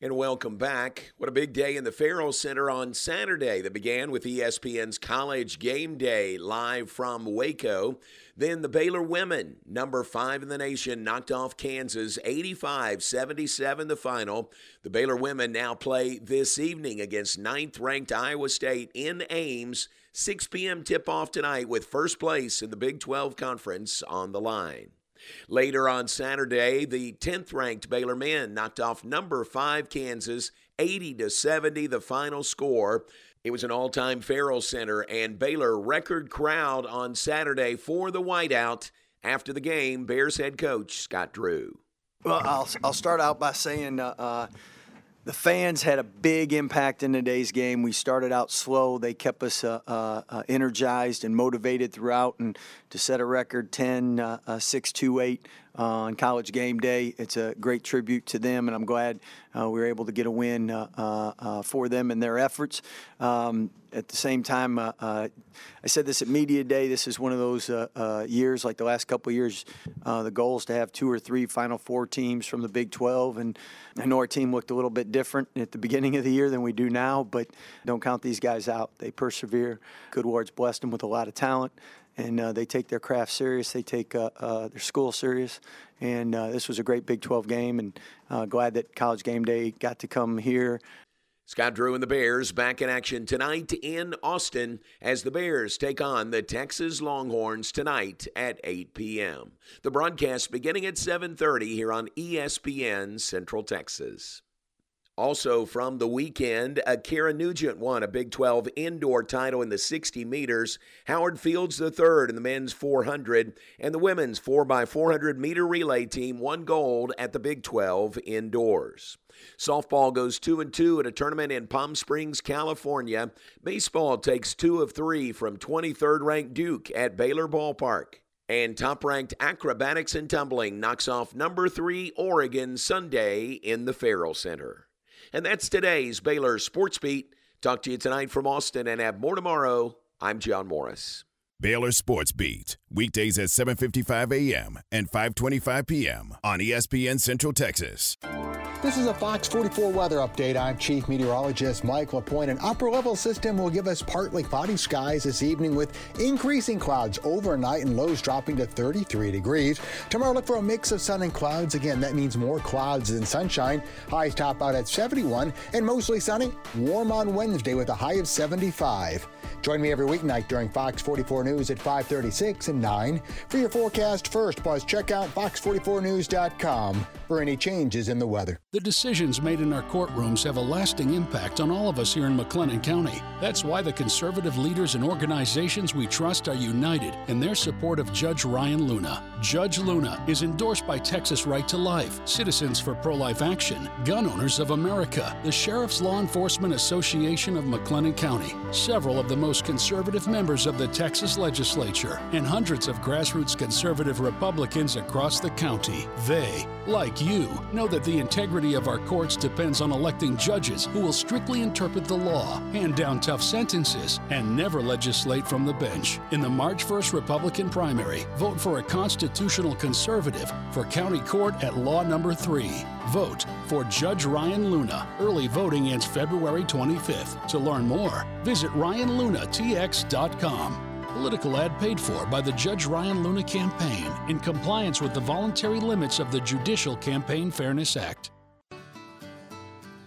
And welcome back. What a big day in the Ferrell Center on Saturday that began with ESPN's College Game Day live from Waco. Then the Baylor women, number five in the nation, knocked off Kansas 85 77 the final. The Baylor women now play this evening against ninth ranked Iowa State in Ames. 6 p.m. tip off tonight with first place in the Big 12 Conference on the line. Later on Saturday, the 10th ranked Baylor men knocked off number 5 Kansas 80 to 70 the final score. It was an all-time Ferrell Center and Baylor record crowd on Saturday for the whiteout. After the game, Bears head coach Scott Drew. Well, I'll, I'll start out by saying uh, uh, the fans had a big impact in today's game. We started out slow. They kept us uh, uh, uh energized and motivated throughout. And to set a record 10 uh, uh 6 2 8 uh, on college game day, it's a great tribute to them. And I'm glad we were able to get a win for them and their efforts. Um, at the same time, uh, uh, I said this at media day. This is one of those uh, uh years, like the last couple of years. Uh, the goal is to have two or three Final Four teams from the Big 12, and I know our team looked a little bit different at the beginning of the year than we do now. But don't count these guys out. They persevere. Good Lord's blessed them with a lot of talent, and uh, they take their craft serious. They take uh, uh, their school serious, and uh, this was a great Big 12 game. And glad that College Game Day got to come here. Scott Drew and the Bears back in action tonight in Austin as the Bears take on the Texas Longhorns tonight at 8 p.m. The broadcast beginning at 7:30 here on ESPN Central Texas. Also from the weekend, uh, Kara Nugent won a Big 12 indoor title in the 60 meters. Howard Fields III in the men's 400 and the women's 4x400 meter relay team won gold at the Big 12 indoors. Softball goes 2 and 2 at a tournament in Palm Springs, California. Baseball takes 2 of 3 from 23rd ranked Duke at Baylor Ballpark. And top ranked acrobatics and tumbling knocks off number 3 Oregon Sunday in the Ferrell Center. And that's today's Baylor Sports Beat. Talk to you tonight from Austin and have more tomorrow. I'm John Morris. Baylor Sports Beat, weekdays at 7:55 a.m. and 5:25 p.m. on ESPN Central Texas. This is a Fox 44 weather update. I'm Chief Meteorologist Mike LaPointe. An upper level system will give us partly cloudy skies this evening with increasing clouds overnight and lows dropping to 33 degrees. Tomorrow, look for a mix of sun and clouds. Again, that means more clouds than sunshine. Highs top out at 71 and mostly sunny. Warm on Wednesday with a high of 75. Join me every weeknight during Fox 44 News at 536 and 9. For your forecast first, plus check out fox44news.com for any changes in the weather. The decisions made in our courtrooms have a lasting impact on all of us here in McLennan County. That's why the conservative leaders and organizations we trust are united in their support of Judge Ryan Luna. Judge Luna is endorsed by Texas Right to Life, Citizens for Pro Life Action, Gun Owners of America, the Sheriff's Law Enforcement Association of McLennan County, several of the most conservative members of the Texas legislature, and hundreds of grassroots conservative Republicans across the county. They, like you, know that the integrity integrity of our courts depends on electing judges who will strictly interpret the law, hand down tough sentences, and never legislate from the bench. In the March 1st Republican primary, vote for a constitutional conservative for county court at law number 3. Vote for Judge Ryan Luna. Early voting ends February 25th. To learn more, visit RyanLunaTX.com. Political ad paid for by the Judge Ryan Luna campaign in compliance with the voluntary limits of the Judicial Campaign Fairness Act.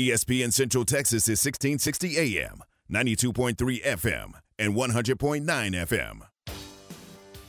ESPN Central Texas is 1660 AM, 92.3 FM, and 100.9 FM.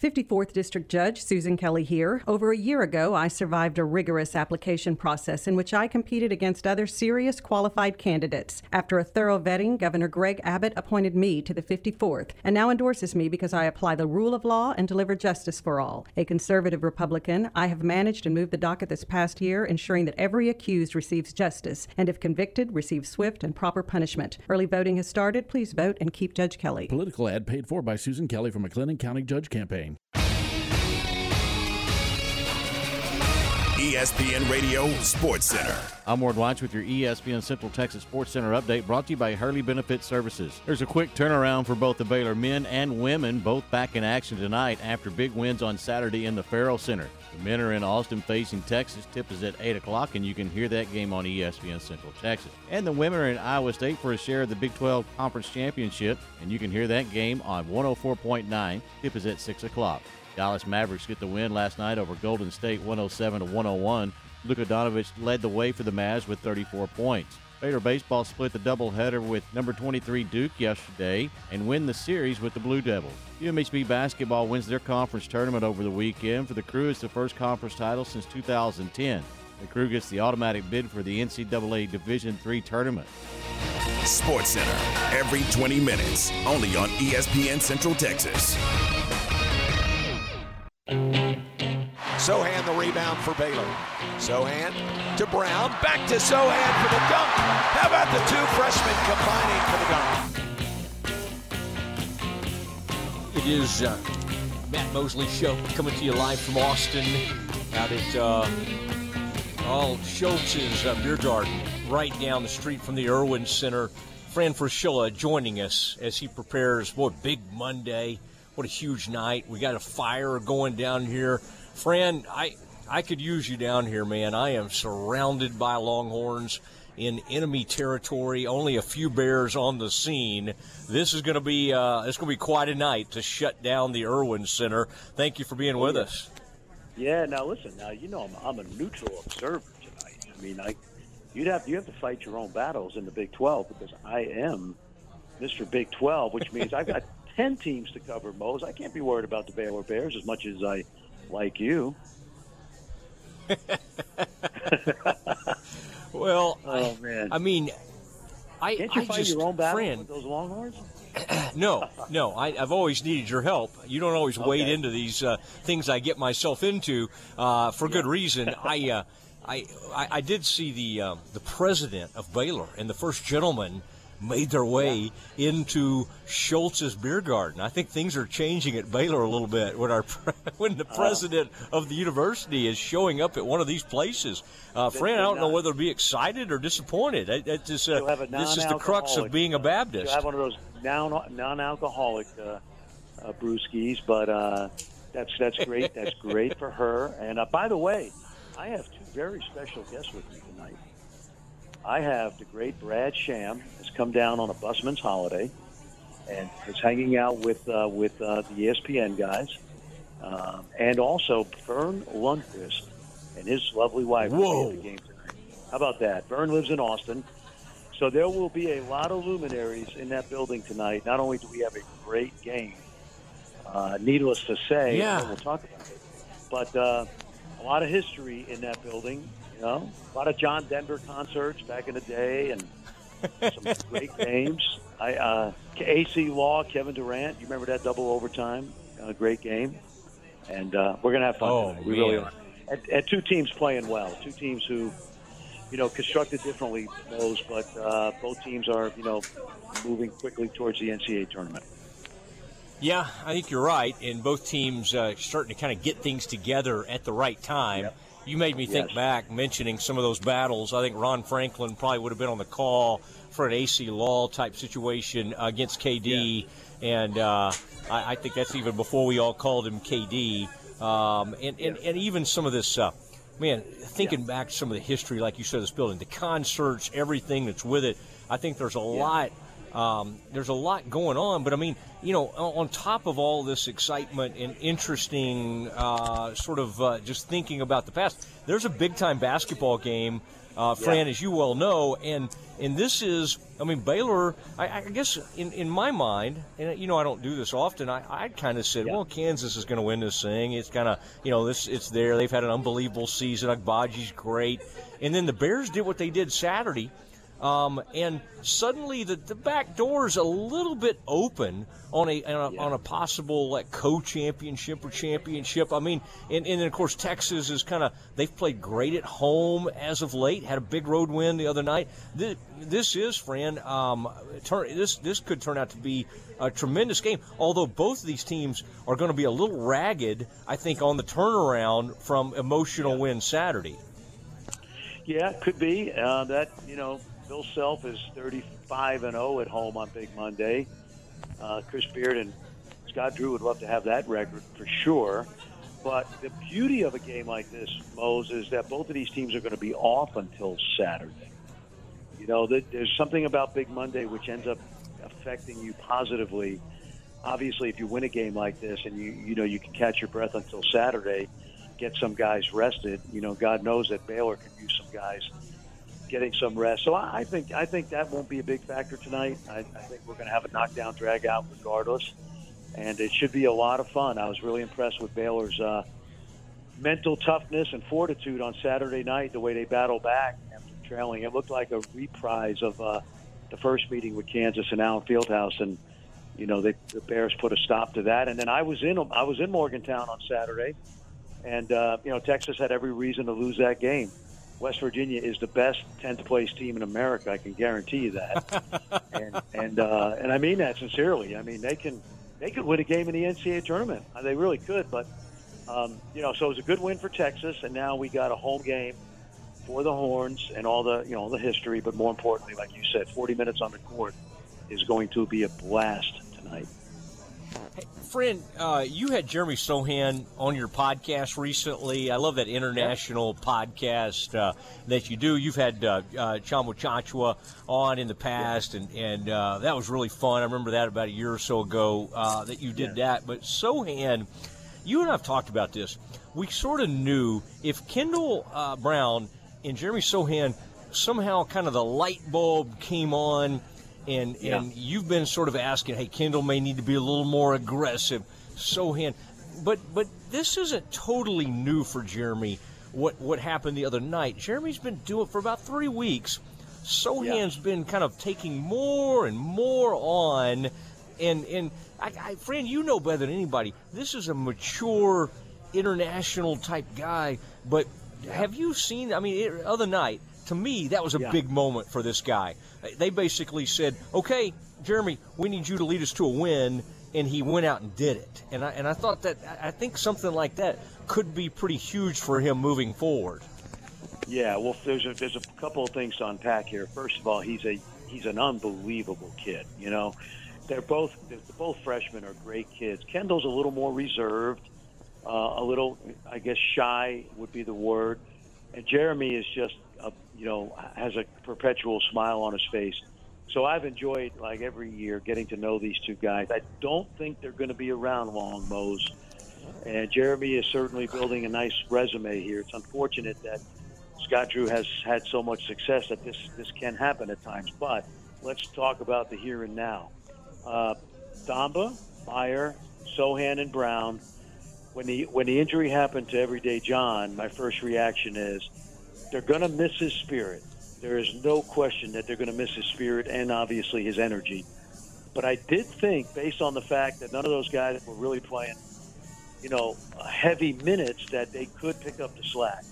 54th District Judge Susan Kelly here. Over a year ago, I survived a rigorous application process in which I competed against other serious qualified candidates. After a thorough vetting, Governor Greg Abbott appointed me to the 54th and now endorses me because I apply the rule of law and deliver justice for all. A conservative Republican, I have managed and moved the docket this past year, ensuring that every accused receives justice and, if convicted, receives swift and proper punishment. Early voting has started. Please vote and keep Judge Kelly. Political ad paid for by Susan Kelly from McLennan County Judge Campaign nine. ESPN Radio Sports Center. I'm Ward Watch with your ESPN Central Texas Sports Center update brought to you by Hurley Benefit Services. There's a quick turnaround for both the Baylor men and women, both back in action tonight after big wins on Saturday in the Ferrell Center. The men are in Austin facing Texas. Tip is at 8 o'clock, and you can hear that game on ESPN Central Texas. And the women are in Iowa State for a share of the Big 12 Conference Championship, and you can hear that game on 104.9. Tip is at 6 o'clock. Dallas Mavericks get the win last night over Golden State 107 to 101. Luka Doncic led the way for the Mavs with 34 points. Baylor baseball split the doubleheader with number 23 Duke yesterday and win the series with the Blue Devils. UMHB basketball wins their conference tournament over the weekend. For the Cru, it's the first conference title since 2010. The Cru gets the automatic bid for the NCAA Division III tournament. Sports Center, every 20 minutes, only on ESPN Central Texas. Sochan the rebound for Baylor. Sochan to Brown. Back to Sochan for the dunk. How about the two freshmen combining for the dunk? It is uh, Matt Mosley Show coming to you live from Austin out at uh, all Scholz's uh, Beer Garden, right down the street from the Erwin Center. Fran Fraschilla joining us as he prepares, what, Big Monday. What a huge night. We got a fire going down here. Fran, I, I could use you down here, man. I am surrounded by Longhorns in enemy territory. Only a few Bears on the scene. This is going to be uh, it's going to be quite a night to shut down the Erwin Center. Thank you for being with yeah. us. Yeah. Now listen. Now you know I'm, I'm a neutral observer tonight. I mean, I you'd have you have to fight your own battles in the Big 12 because I am Mr. Big 12, which means I've got 10 teams to cover, Mose. I can't be worried about the Baylor Bears as much as I like you. well, oh man, I mean, I can't you I find your own battle Fran, with those Longhorns? no, no. I, I've always needed your help. You don't always wade into these uh, things I get myself into uh, for good reason. I, uh, I, I, I did see the um, the president of Baylor and the first gentleman made their way into Scholz's beer garden. I think things are changing at Baylor a little bit when our when the Uh. president of the university is showing up at one of these places. Uh, Fran, I don't know whether to be excited or disappointed. It, it's just, uh, You'll have a this is the crux of being a uh, Baptist. You'll have one of those non non-alcoholic uh, uh, brewskis, but uh, that's that's great. That's great for her. And uh, by the way, I have two very special guests with me tonight. I have the great Brad Sham has come down on a busman's holiday and is hanging out with uh, with uh, the ESPN guys, um, and also Verne Lundquist and his lovely wife will be at the game tonight. How about that? Verne lives in Austin. So there will be a lot of luminaries in that building tonight. Not only do we have a great game, uh, Uh, needless to say, Yeah. we'll talk about it. But uh, a lot of history in that building. You know, a lot of John Denver concerts back in the day, and some great games. I uh, Acie Law, Kevin Durant. You remember that double overtime? Uh, great game, and uh, we're gonna have fun. Oh, tonight. We really are. And, and two teams playing well. Two teams who, you know, constructed differently, those, but uh, both teams are, you know, moving quickly towards the NCAA tournament. Yeah, I think you're right. And both teams uh, starting to kind of get things together at the right time. You made me think Yes. back mentioning some of those battles. I think Ron Franklin probably would have been on the call for an Acie Law type situation against KD. And uh, I, I think that's even before we all called him KD. Um, and, and, and even some of this, uh, man, thinking back to some of the history, like you said, this building, the concerts, everything that's with it. I think there's a lot um, there's a lot going on, but I mean, you know, on top of all this excitement and interesting uh, sort of uh, just thinking about the past, there's a big time basketball game, uh, Fran, as you well know, and and this is, I mean, Baylor. I, I guess in, in my mind, and you know, I don't do this often. I I kind of said, well, Kansas is going to win this thing. It's kind of, you know, this it's there. They've had an unbelievable season. Agbaji's great, and then the Bears did what they did Saturday. Um, and suddenly the, the back door is a little bit open on a, on a, on a possible like co-championship or championship. I mean, and, and then of course Texas is kind of they've played great at home as of late. Had a big road win the other night. This, this is, Fran. Um, turn, this this could turn out to be a tremendous game. Although both of these teams are going to be a little ragged, I think, on the turnaround from emotional win Saturday. Yeah, could be. Uh, that you know, Bill Self is 35 and 0 at home on Big Monday. Uh, Chris Beard and Scott Drew would love to have that record for sure. But the beauty of a game like this, Mose, is that both of these teams are going to be off until Saturday. You know, there's something about Big Monday which ends up affecting you positively. Obviously, if you win a game like this and you you know you can catch your breath until Saturday, get some guys rested. You know, God knows that Baylor could use some guys getting some rest. So I think I think that won't be a big factor tonight. I, I think we're going to have a knockdown drag out regardless, and it should be a lot of fun. I was really impressed with Baylor's uh, mental toughness and fortitude on Saturday night. The way they battled back after trailing, it looked like a reprise of uh, the first meeting with Kansas and Allen Fieldhouse, and you know they, the Bears put a stop to that. And then I was in I was in Morgantown on Saturday, and uh, you know Texas had every reason to lose that game. West Virginia is the best 10th place team in America. I can guarantee you that. and and uh, and I mean that sincerely. I mean they can they could win a game in the NCAA tournament. Uh, They really could. But um, you know, so it was a good win for Texas, and now we got a home game for the Horns and all the you know all the history. But more importantly, like you said, 40 minutes on the court is going to be a blast tonight. Friend, uh, you had Jeremy Sochan on your podcast recently. I love that international podcast uh, that you do. You've had uh, uh, Tchamwa Tchatchoua on in the past, and, and uh, that was really fun. I remember that about a year or so ago uh, that you did that. But Sochan, you and I have talked about this. We sort of knew if Kendall uh, Brown and Jeremy Sochan somehow kind of the light bulb came on and Yeah. and you've been sort of asking, hey, Kendall may need to be a little more aggressive. Sochan, but but this isn't totally new for Jeremy. What what happened the other night? Jeremy's been doing it for about three weeks. Sochan's been kind of taking more and more on, and and I, I, friend, you know better than anybody. This is a mature, international type guy. But have you seen? I mean, it, other night to me that was a Yeah. big moment for this guy. They basically said, "Okay, Jeremy, we need you to lead us to a win," and he went out and did it. And I and I thought that I think something like that could be pretty huge for him moving forward. Yeah, well, there's a, there's a couple of things to unpack here. First of all, he's a he's an unbelievable kid. You know, they're both they're, both freshmen are great kids. Kendall's a little more reserved, uh, a little I guess shy would be the word, and Jeremy is just you know has a perpetual smile on his face. So I've enjoyed like every year getting to know these two guys. I don't think they're going to be around long, Mose. And Jeremy is certainly building a nice resume here. It's unfortunate that Scott Drew has had so much success that this this can happen at times. But let's talk about the here and now. Uh, Thamba, Meyer, Sohan and Brown. When the when the injury happened to Everyday John, my first reaction is they're going to miss his spirit. There is no question that they're going to miss his spirit and obviously his energy. But I did think, based on the fact that none of those guys were really playing, you know, heavy minutes, that they could pick up the slack.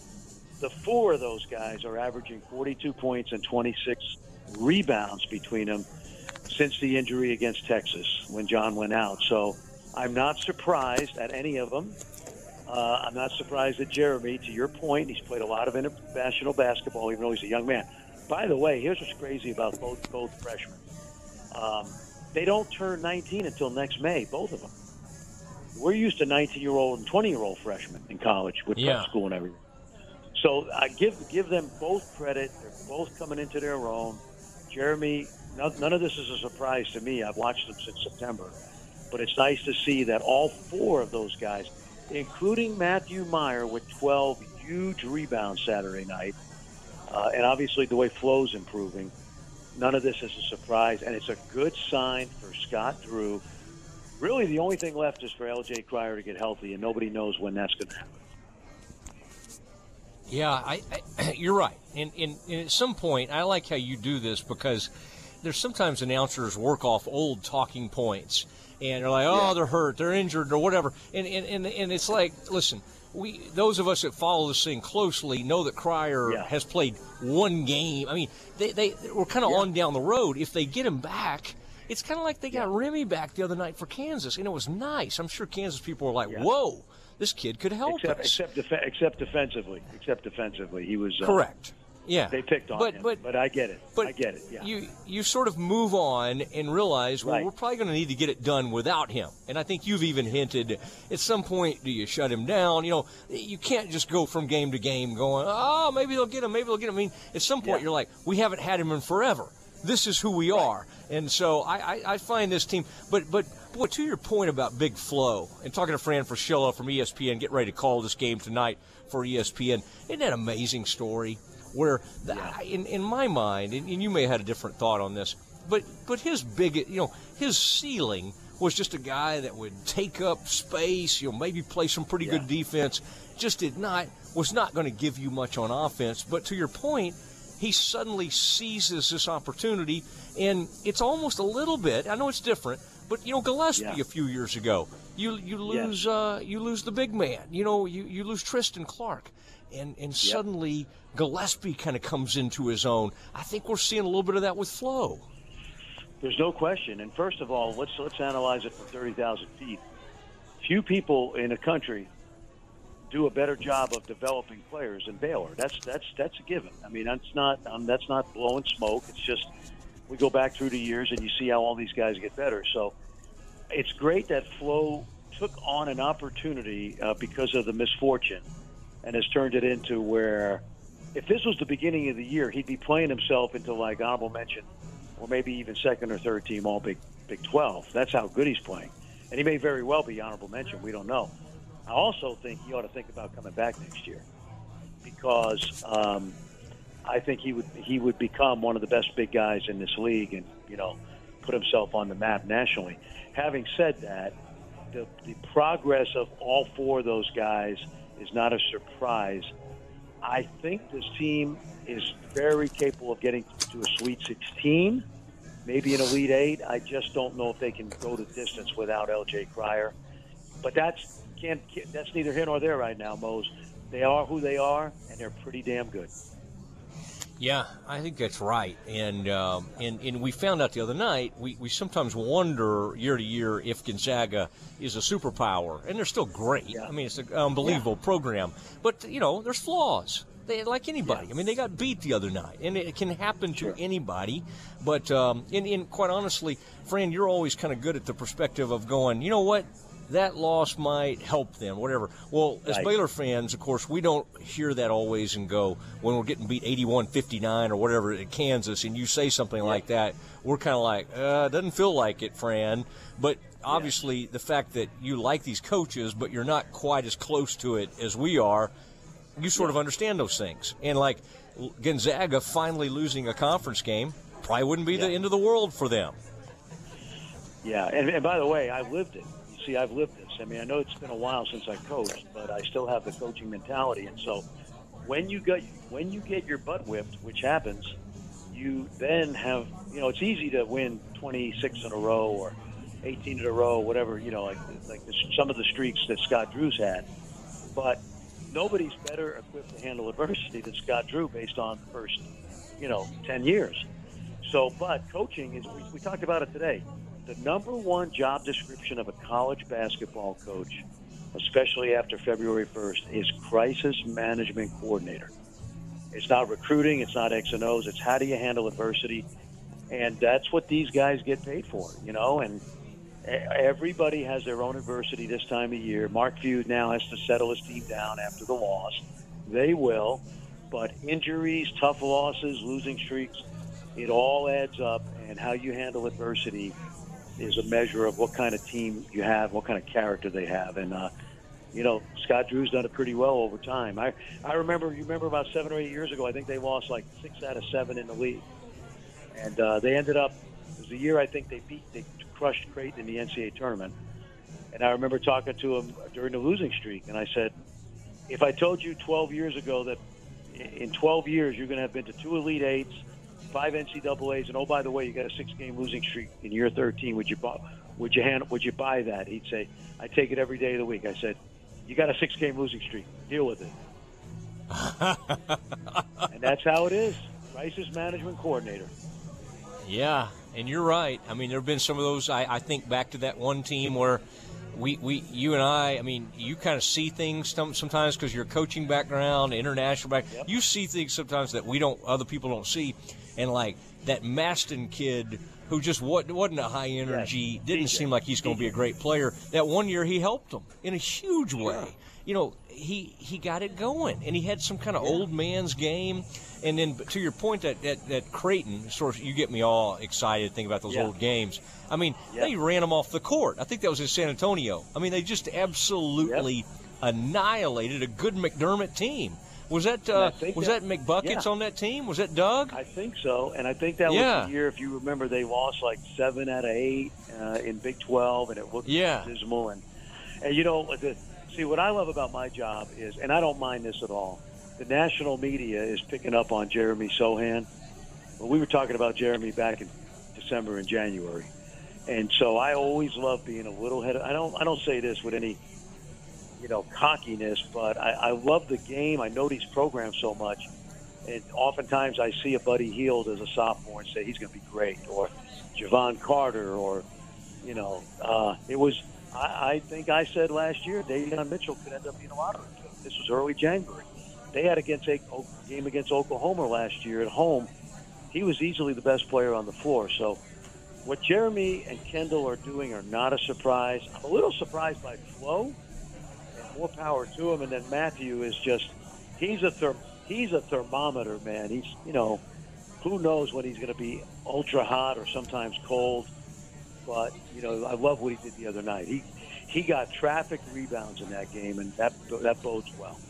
The four of those guys are averaging 42 points and 26 rebounds between them since the injury against Texas when John went out. So I'm not surprised at any of them. Uh, I'm not surprised that Jeremy. To your point, he's played a lot of international basketball, even though he's a young man. By the way, here's what's crazy about both both freshmen. Um, they don't turn 19 until next May, both of them. We're used to 19 year old and 20 year old freshmen in college with Yeah. prep school and everything. So I give give them both credit. They're both coming into their own. Jeremy, none, none of this is a surprise to me. I've watched them since September, but it's nice to see that all four of those guys, including Matthew Meyer with 12 huge rebounds Saturday night, uh, and obviously the way Flo's improving. None of this is a surprise, and it's a good sign for Scott Drew. Really, the only thing left is for LJ Cryer to get healthy, and nobody knows when that's going to happen. Yeah, I, I you're right. And, and, and at some point, I like how you do this because there's sometimes announcers work off old talking points, and they're like, oh, they're hurt, they're injured, or whatever. And and, and, and it's like, listen, we those of us that follow this thing closely know that Cryer has played one game. I mean, they they we're kind of on down the road. If they get him back. It's kind of like they got Remy back the other night for Kansas, and it was nice. I'm sure Kansas people were like, "Whoa, this kid could help except, us." except, def- except defensively. Except defensively, he was uh, Correct. Yeah. They picked on But- him, but- but I get it. but I get it. Yeah. you you sort of move on and realize well we're probably going to need to get it done without him and i think you've even hinted at some point do you shut him down you know you can't just go from game to game going oh maybe they'll get him maybe they'll get him i mean at some point you're like we haven't had him in forever this is who we are and so I, I, I find this team but but boy to your point about Big Flo and talking to fran Fraschilla from espn get ready to call this game tonight for espn isn't that an amazing story where the, in, in my mind, and, and you may have had a different thought on this, but but his big, you know, his ceiling was just a guy that would take up space, you know, maybe play some pretty good defense. Just did not was not going to give you much on offense. But to your point, he suddenly seizes this opportunity, and it's almost a little bit. I know it's different, but you know, Gillespie Yeah. a few years ago, you you lose uh, you lose the big man. You know, you, you lose Tristan Clark, and and suddenly Gillespie kind of comes into his own. I think we're seeing a little bit of that with Flo. There's no question. And first of all, let's let's analyze it from thirty thousand feet. Few people in a country do a better job of developing players than Baylor. That's that's that's a given. I mean, that's not um, that's not blowing smoke. It's just we go back through the years and you see how all these guys get better. So it's great that Flo took on an opportunity uh, because of the misfortune and has turned it into where if this was the beginning of the year, he'd be playing himself into like honorable mention or maybe even second or third team all Big Big 12. That's how good he's playing. And he may very well be honorable mention. We don't know. I also think he ought to think about coming back next year because um, I think he would he would become one of the best big guys in this league and you know put himself on the map nationally. Having said that, the, the progress of all four of those guys is not a surprise. I think this team is very capable of getting to a Sweet 16, maybe an Elite Eight. I just don't know if they can go the distance without LJ Cryer. But that's can't that's neither here nor there right now, Mose. They are who they are, and they're pretty damn good. Yeah, I think that's right. And um, and and we found out the other night. We, we sometimes wonder year to year if Gonzaga is a superpower, and they're still great. I mean, it's an unbelievable program, but you know, there's flaws. They, like anybody. I mean, they got beat the other night, and it can happen to anybody. But um, and, and quite honestly, Fran, you're always kind of good at the perspective of going. You know what? That loss might help them, whatever. Well, as Right. Baylor fans, of course, we don't hear that always and go when we're getting beat 81-59 or whatever at Kansas, and you say something like that, we're kind of like, uh, doesn't feel like it, Fran. But obviously, the fact that you like these coaches, but you're not quite as close to it as we are, you sort of understand those things. And like Gonzaga finally losing a conference game probably wouldn't be the end of the world for them. Yeah, and, and by the way, I lived it. See, I've lived this. I mean, I know it's been a while since I coached, but I still have the coaching mentality. And so, when you get when you get your butt whipped, which happens, you then have you know it's easy to win 26 in a row or 18 in a row, whatever you know, like like the, some of the streaks that Scott Drew's had. But nobody's better equipped to handle adversity than Scott Drew, based on the first you know 10 years. So, but coaching is we, we talked about it today. The number one job description of a college basketball coach, especially after February 1st, is crisis management coordinator. It's not recruiting, it's not X and O's, it's how do you handle adversity. And that's what these guys get paid for, you know, and everybody has their own adversity this time of year. Mark Few now has to settle his team down after the loss. They will, but injuries, tough losses, losing streaks, it all adds up, and how you handle adversity is a measure of what kind of team you have, what kind of character they have, and uh, you know Scott Drew's done it pretty well over time. I I remember you remember about seven or eight years ago, I think they lost like six out of seven in the league, and uh, they ended up. It was the year I think they beat they crushed Creighton in the NCAA tournament, and I remember talking to him during the losing streak, and I said, if I told you 12 years ago that in 12 years you're going to have been to two Elite Eights five NCAA's, and oh by the way, you got a six-game losing streak in year 13. Would you buy? Would you hand? Would you buy that? He'd say, "I take it every day of the week." I said, "You got a six-game losing streak. Deal with it." and that's how it is. Crisis management coordinator. Yeah, and you're right. I mean, there have been some of those. I, I think back to that one team where we, we you and I, I mean, you kind of see things some, sometimes because your coaching background, international background, Yep. you see things sometimes that we don't, other people don't see, and like that Maston kid who just wasn't a high energy, didn't DJ. seem like he's going to be a great player. That one year he helped them in a huge way. You know, he he got it going, and he had some kind of old man's game. And then to your point that that, that Creighton, sort of, you get me all excited thinking about those Yeah. old games. I mean, Yeah. they ran them off the court. I think that was in San Antonio. I mean, they just absolutely annihilated a good McDermott team. Was that uh, was that- that, McBuckets yeah. on that team? Was that Doug? I think so, and I think that Yeah. was the year. If you remember, they lost like seven out of eight uh, in Big Twelve, and it looked Yeah. dismal. And and you know, the, see what I love about my job is, and I don't mind this at all. The national media is picking up on Jeremy Sochan. Well, we were talking about Jeremy back in December and January, and so I always love being a little head. I don't. I don't say this with any you know, cockiness, but I, I love the game. I know these programs so much. And oftentimes I see a Buddy Hield as a sophomore and say he's going to be great, or Jevon Carter, or, you know, uh, it was, I, I think I said last year, Davion Mitchell could end up being a lottery pick. This was early January. They had against a game against Oklahoma last year at home. He was easily the best player on the floor. So what Jeremy and Kendall are doing are not a surprise. I'm a little surprised by Flo more power to him. And then Matthew is just he's a therm- he's a thermometer, man. He's you know who knows when he's going to be ultra hot or sometimes cold. But you know I love what he did the other night. He he got traffic rebounds in that game, and that that bodes well.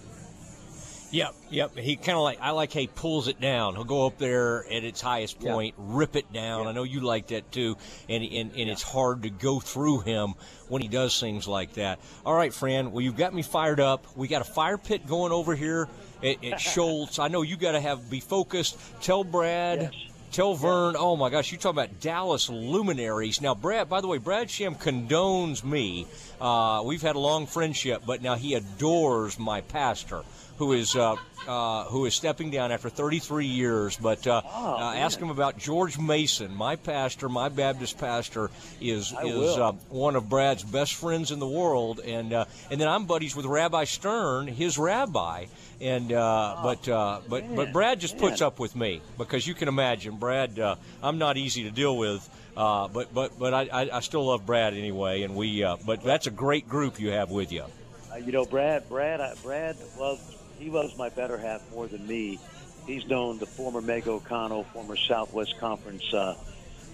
Yep, yep. He kind of like I like how he pulls it down. He'll go up there at its highest point, rip it down. I know you like that too, and and, and it's hard to go through him when he does things like that. All right, Fran. Well, you've got me fired up. We got a fire pit going over here at, at Scholz. I know you got to have be focused. Tell Brad. Tell Verne, oh my gosh, you talking about Dallas luminaries. Now, Brad, by the way, Brad Sham condones me. Uh, we've had a long friendship, but now he adores my pastor, who is uh, uh, who is stepping down after 33 years. But uh, Oh, uh, ask him about George Mason, my pastor, my Baptist pastor, is I is uh, one of Brad's best friends in the world, and uh, and then I'm buddies with Rabbi Stern, his rabbi, and uh, but uh, but but Brad just puts up with me because you can imagine, Brad. Uh, I'm not easy to deal with, uh, but but but I, I, still love Brad anyway, and we. Uh, but that's a great group you have with you. Uh, you know, Brad, Brad, Brad loves he loves my better half more than me. He's known the former Meg O'Connell, former Southwest Conference, uh,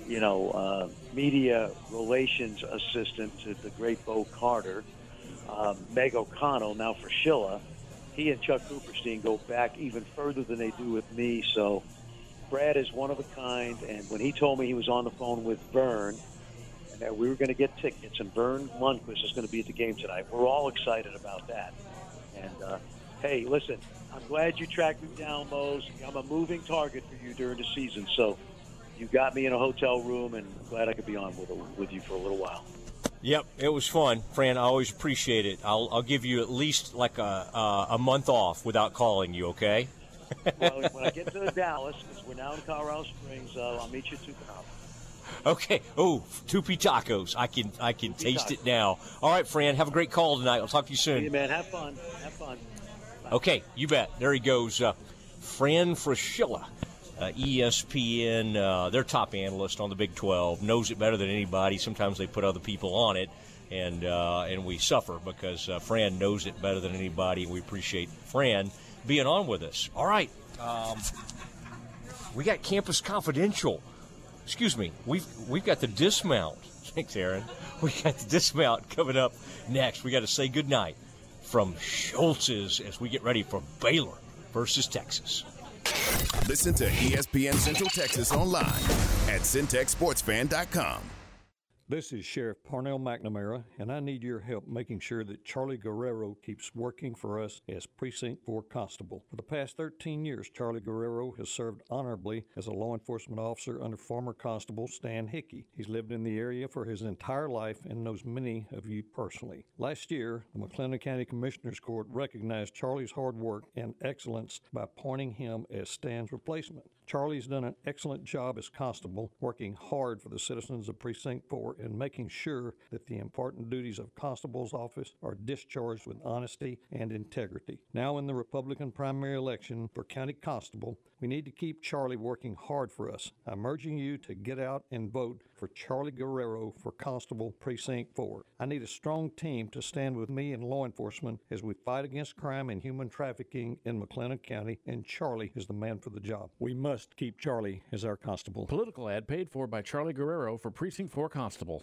you know, uh, media relations assistant to the great Bo Carter. Um, Meg O'Connell now for Fraschilla. He and Chuck Cooperstein go back even further than they do with me. So Brad is one of a kind. And when he told me he was on the phone with Verne, and that we were going to get tickets, and Verne Lundquist is going to be at the game tonight. We're all excited about that. And uh, hey, listen, I'm glad you tracked me down, Mose. I'm a moving target for you during the season, so you got me in a hotel room, and I'm glad I could be on with, with you for a little while. Yep, it was fun, Fran. I always appreciate it. I'll, I'll give you at least like a uh, a month off without calling you. Okay. well, when I get to Dallas, because we're now in Colorado Springs, uh, I'll meet you at Tucanob. Okay. Oh, Tupi tacos. I can I can taste it now. All right, Fran. Have a great call tonight. I'll talk to you soon. Hey, man. Have fun. Okay, you bet. There he goes. Uh, Fran Fraschilla, uh, ESPN, uh, their top analyst on the Big 12, knows it better than anybody. Sometimes they put other people on it, and uh, and we suffer because uh, Fran knows it better than anybody. We appreciate Fran being on with us. All right, um, we got Campus Confidential. Excuse me, we've we've got the dismount. Thanks, Aaron. We got the dismount coming up next. We got to say goodnight from Scholz's as we get ready for Baylor versus Texas. Listen to ESPN Central Texas online at centexsportsfan.com. This is Sheriff Parnell McNamara, and I need your help making sure that Charlie Guerrero keeps working for us as Precinct 4 Constable. For the past 13 years, Charlie Guerrero has served honorably as a law enforcement officer under former Constable Stan Hickey. He's lived in the area for his entire life and knows many of you personally. Last year, the McLennan County Commissioners Court recognized Charlie's hard work and excellence by appointing him as Stan's replacement. Charlie's done an excellent job as constable, working hard for the citizens of Precinct 4 and making sure that the important duties of constable's office are discharged with honesty and integrity. Now, in the Republican primary election for county constable, we need to keep Charlie working hard for us. I'm urging you to get out and vote for Charlie Guerrero for Constable Precinct 4. I need a strong team to stand with me and law enforcement as we fight against crime and human trafficking in McLennan County, and Charlie is the man for the job. We must keep Charlie as our constable. Political ad paid for by Charlie Guerrero for Precinct 4 Constable.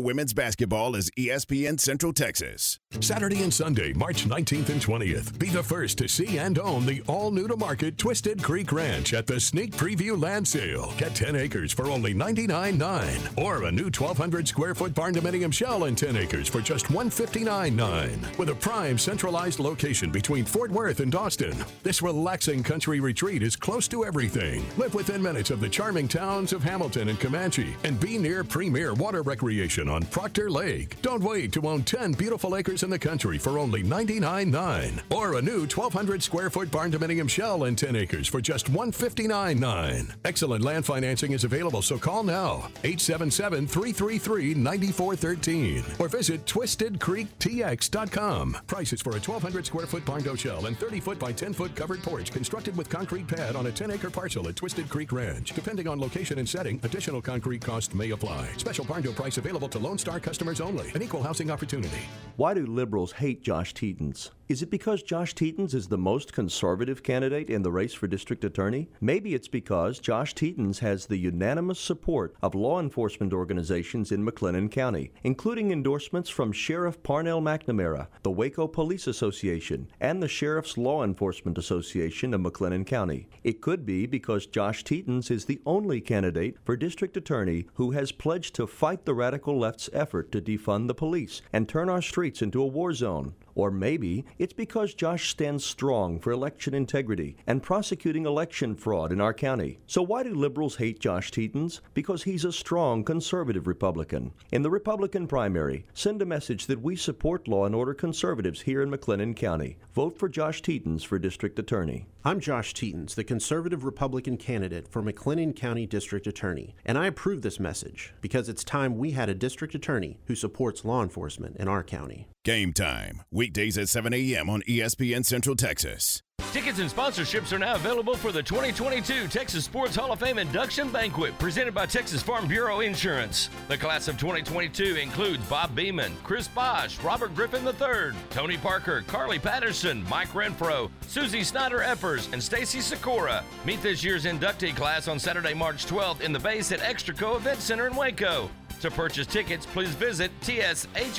women's basketball is ESPN Central Texas. Saturday and Sunday, March 19th and 20th. Be the first to see and own the all new to market Twisted Creek Ranch at the Sneak Preview Land Sale. Get 10 acres for only $99.9 or a new 1,200 square foot barn dominium shell and 10 acres for just $159.9 with a prime centralized location between Fort Worth and Dawson. This relaxing country retreat is close to everything. Live within minutes of the charming towns of Hamilton and Comanche and be near premier water recreation on Proctor Lake. Don't wait to own 10 beautiful acres in the country for only $99.9 or a new 1,200 square foot barn dominium shell in 10 acres for just $159.9. Excellent land financing is available, so call now 877 333 9413 or visit twistedcreektx.com. Prices for a 1,200 square foot barn shell and 30 foot by 10 foot covered porch constructed with concrete pad on a 10 acre parcel at Twisted Creek Ranch. Depending on location and setting, additional concrete costs may apply. Special barn price available to Lone Star customers only. An equal housing opportunity. Why do liberals hate Josh Tetens? Is it because Josh Tetens is the most conservative candidate in the race for district attorney? Maybe it's because Josh Tetens has the unanimous support of law enforcement organizations in McLennan County, including endorsements from Sheriff Parnell McNamara, the Waco Police Association, and the Sheriff's Law Enforcement Association of McLennan County. It could be because Josh Tetens is the only candidate for district attorney who has pledged to fight the radical left's effort to defund the police and turn our streets into a war zone. Or maybe it's because Josh stands strong for election integrity and prosecuting election fraud in our county. So why do liberals hate Josh Tetens? Because he's a strong conservative Republican. In the Republican primary, send a message that we support law and order conservatives here in McLennan County. Vote for Josh Tetens for district attorney. I'm Josh Tetens, the conservative Republican candidate for McLennan County District Attorney, and I approve this message because it's time we had a district attorney who supports law enforcement in our county. Game time, weekdays at 7 a.m. on ESPN Central Texas. Tickets and sponsorships are now available for the 2022 Texas Sports Hall of Fame induction banquet presented by Texas Farm Bureau Insurance. The class of 2022 includes Bob Beamon, Chris Bosh, Robert Griffin III, Tony Parker, Carly Patterson, Mike Renfro, Susie Snider Eppers, and Stacy Sykora. Meet this year's inductee class on Saturday, March 12th in the base at Extraco Event Center in Waco. To purchase tickets, please visit tshof.org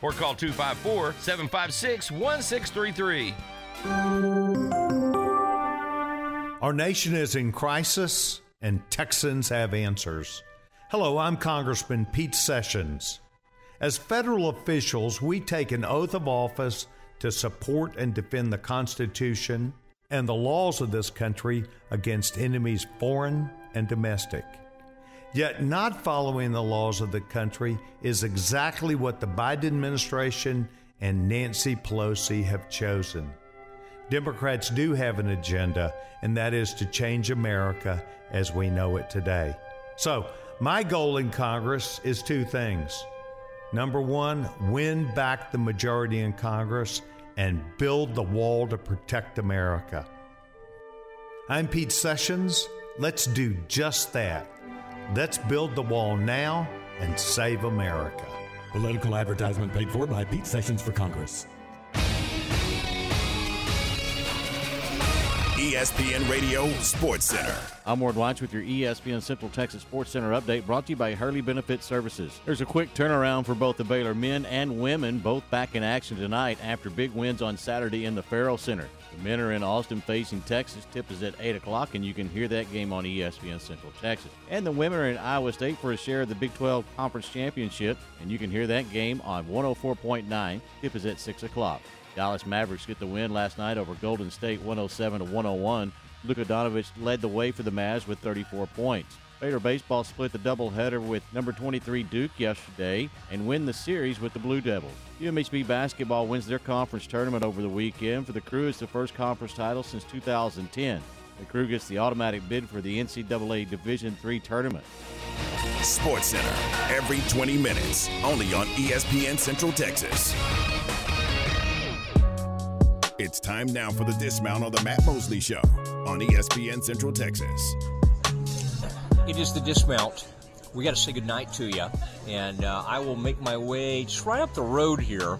or call 254 756 1633. Our nation is in crisis, and Texans have answers. Hello, I'm Congressman Pete Sessions. As federal officials, we take an oath of office to support and defend the Constitution and the laws of this country against enemies foreign and domestic. Yet, not following the laws of the country is exactly what the Biden administration and Nancy Pelosi have chosen. Democrats do have an agenda, and that is to change America as we know it today. So, my goal in Congress is two things. Number one, win back the majority in Congress and build the wall to protect America. I'm Pete Sessions. Let's do just that. Let's build the wall now and save America. Political advertisement paid for by Pete Sessions for Congress. ESPN Radio Sports Center. I'm Ward Watch with your ESPN Central Texas Sports Center update brought to you by Hurley Benefit Services. There's a quick turnaround for both the Baylor men and women, both back in action tonight after big wins on Saturday in the Ferrell Center. The men are in Austin facing Texas. Tip is at 8 o'clock, and you can hear that game on ESPN Central Texas. And the women are in Iowa State for a share of the Big 12 Conference Championship, and you can hear that game on 104.9. Tip is at 6 o'clock. Dallas Mavericks get the win last night over Golden State 107 to 101. Luka Doncic led the way for the Mavs with 34 points. Baylor baseball split the doubleheader with number 23 Duke yesterday and win the series with the Blue Devils. UMHB basketball wins their conference tournament over the weekend. For the Cru, it's the first conference title since 2010. The Cru gets the automatic bid for the NCAA Division III tournament. Sports Center, every 20 minutes, only on ESPN Central Texas. It's time now for the dismount on the Matt Mosley Show on ESPN Central Texas. It is the dismount. We got to say goodnight to you, and uh, I will make my way just right up the road here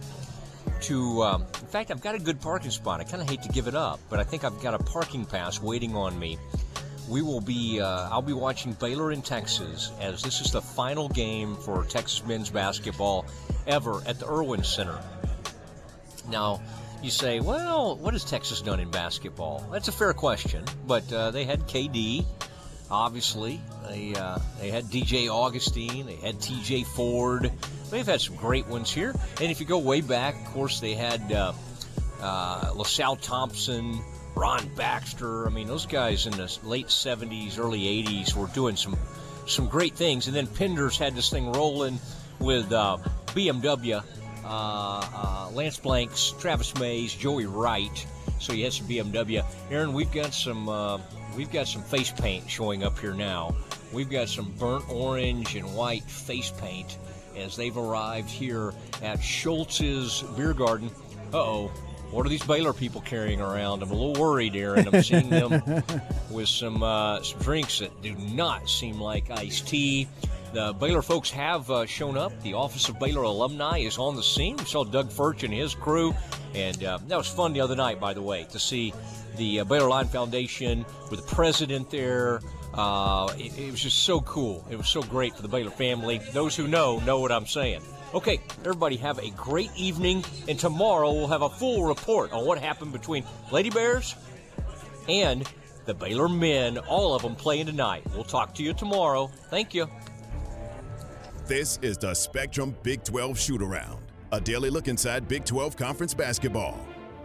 to. Um, in fact, I've got a good parking spot. I kind of hate to give it up, but I think I've got a parking pass waiting on me. We will be. Uh, I'll be watching Baylor in Texas as this is the final game for Texas men's basketball ever at the Erwin Center. Now you say, well, what has Texas done in basketball? That's a fair question, but uh, they had KD, obviously. They uh, they had DJ Augustin, they had TJ Ford. They've had some great ones here. And if you go way back, of course, they had uh, uh, LaSalle Thompson, Ron Baxter. I mean, those guys in the late 70s, early 80s were doing some some great things. And then Penders had this thing rolling with uh, BMW uh, uh, Lance Blanks, Travis Mays, Joey Wright. So you had some BMW. Aaron, we've got some uh, we've got some face paint showing up here now. We've got some burnt orange and white face paint as they've arrived here at Scholz's Beer Garden. Uh oh. What are these Baylor people carrying around? I'm a little worried, Aaron. I'm seeing them with some uh, some drinks that do not seem like iced tea. The Baylor folks have uh, shown up. The Office of Baylor Alumni is on the scene. We saw Doug Furch and his crew, and uh, that was fun the other night, by the way, to see the uh, Baylor Line Foundation with the president there. Uh, it, it was just so cool. It was so great for the Baylor family. Those who know know what I'm saying. Okay, everybody have a great evening, and tomorrow we'll have a full report on what happened between Lady Bears and the Baylor men, all of them playing tonight. We'll talk to you tomorrow. Thank you. This is the Spectrum Big 12 Shoot Around, a daily look inside Big 12 Conference basketball.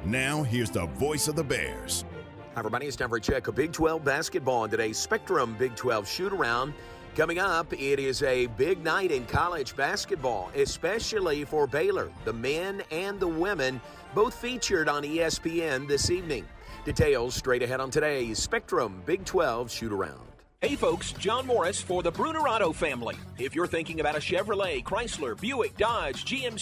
Now, here's the voice of the Bears. Hi, everybody. It's time for a check of Big 12 basketball and today's Spectrum Big 12 Shoot Around. Coming up, it is a big night in college basketball, especially for Baylor. The men and the women both featured on ESPN this evening. Details straight ahead on today's Spectrum Big 12 Shoot Around. Hey folks, John Morris for the Brunerado family. If you're thinking about a Chevrolet, Chrysler, Buick, Dodge, GMC,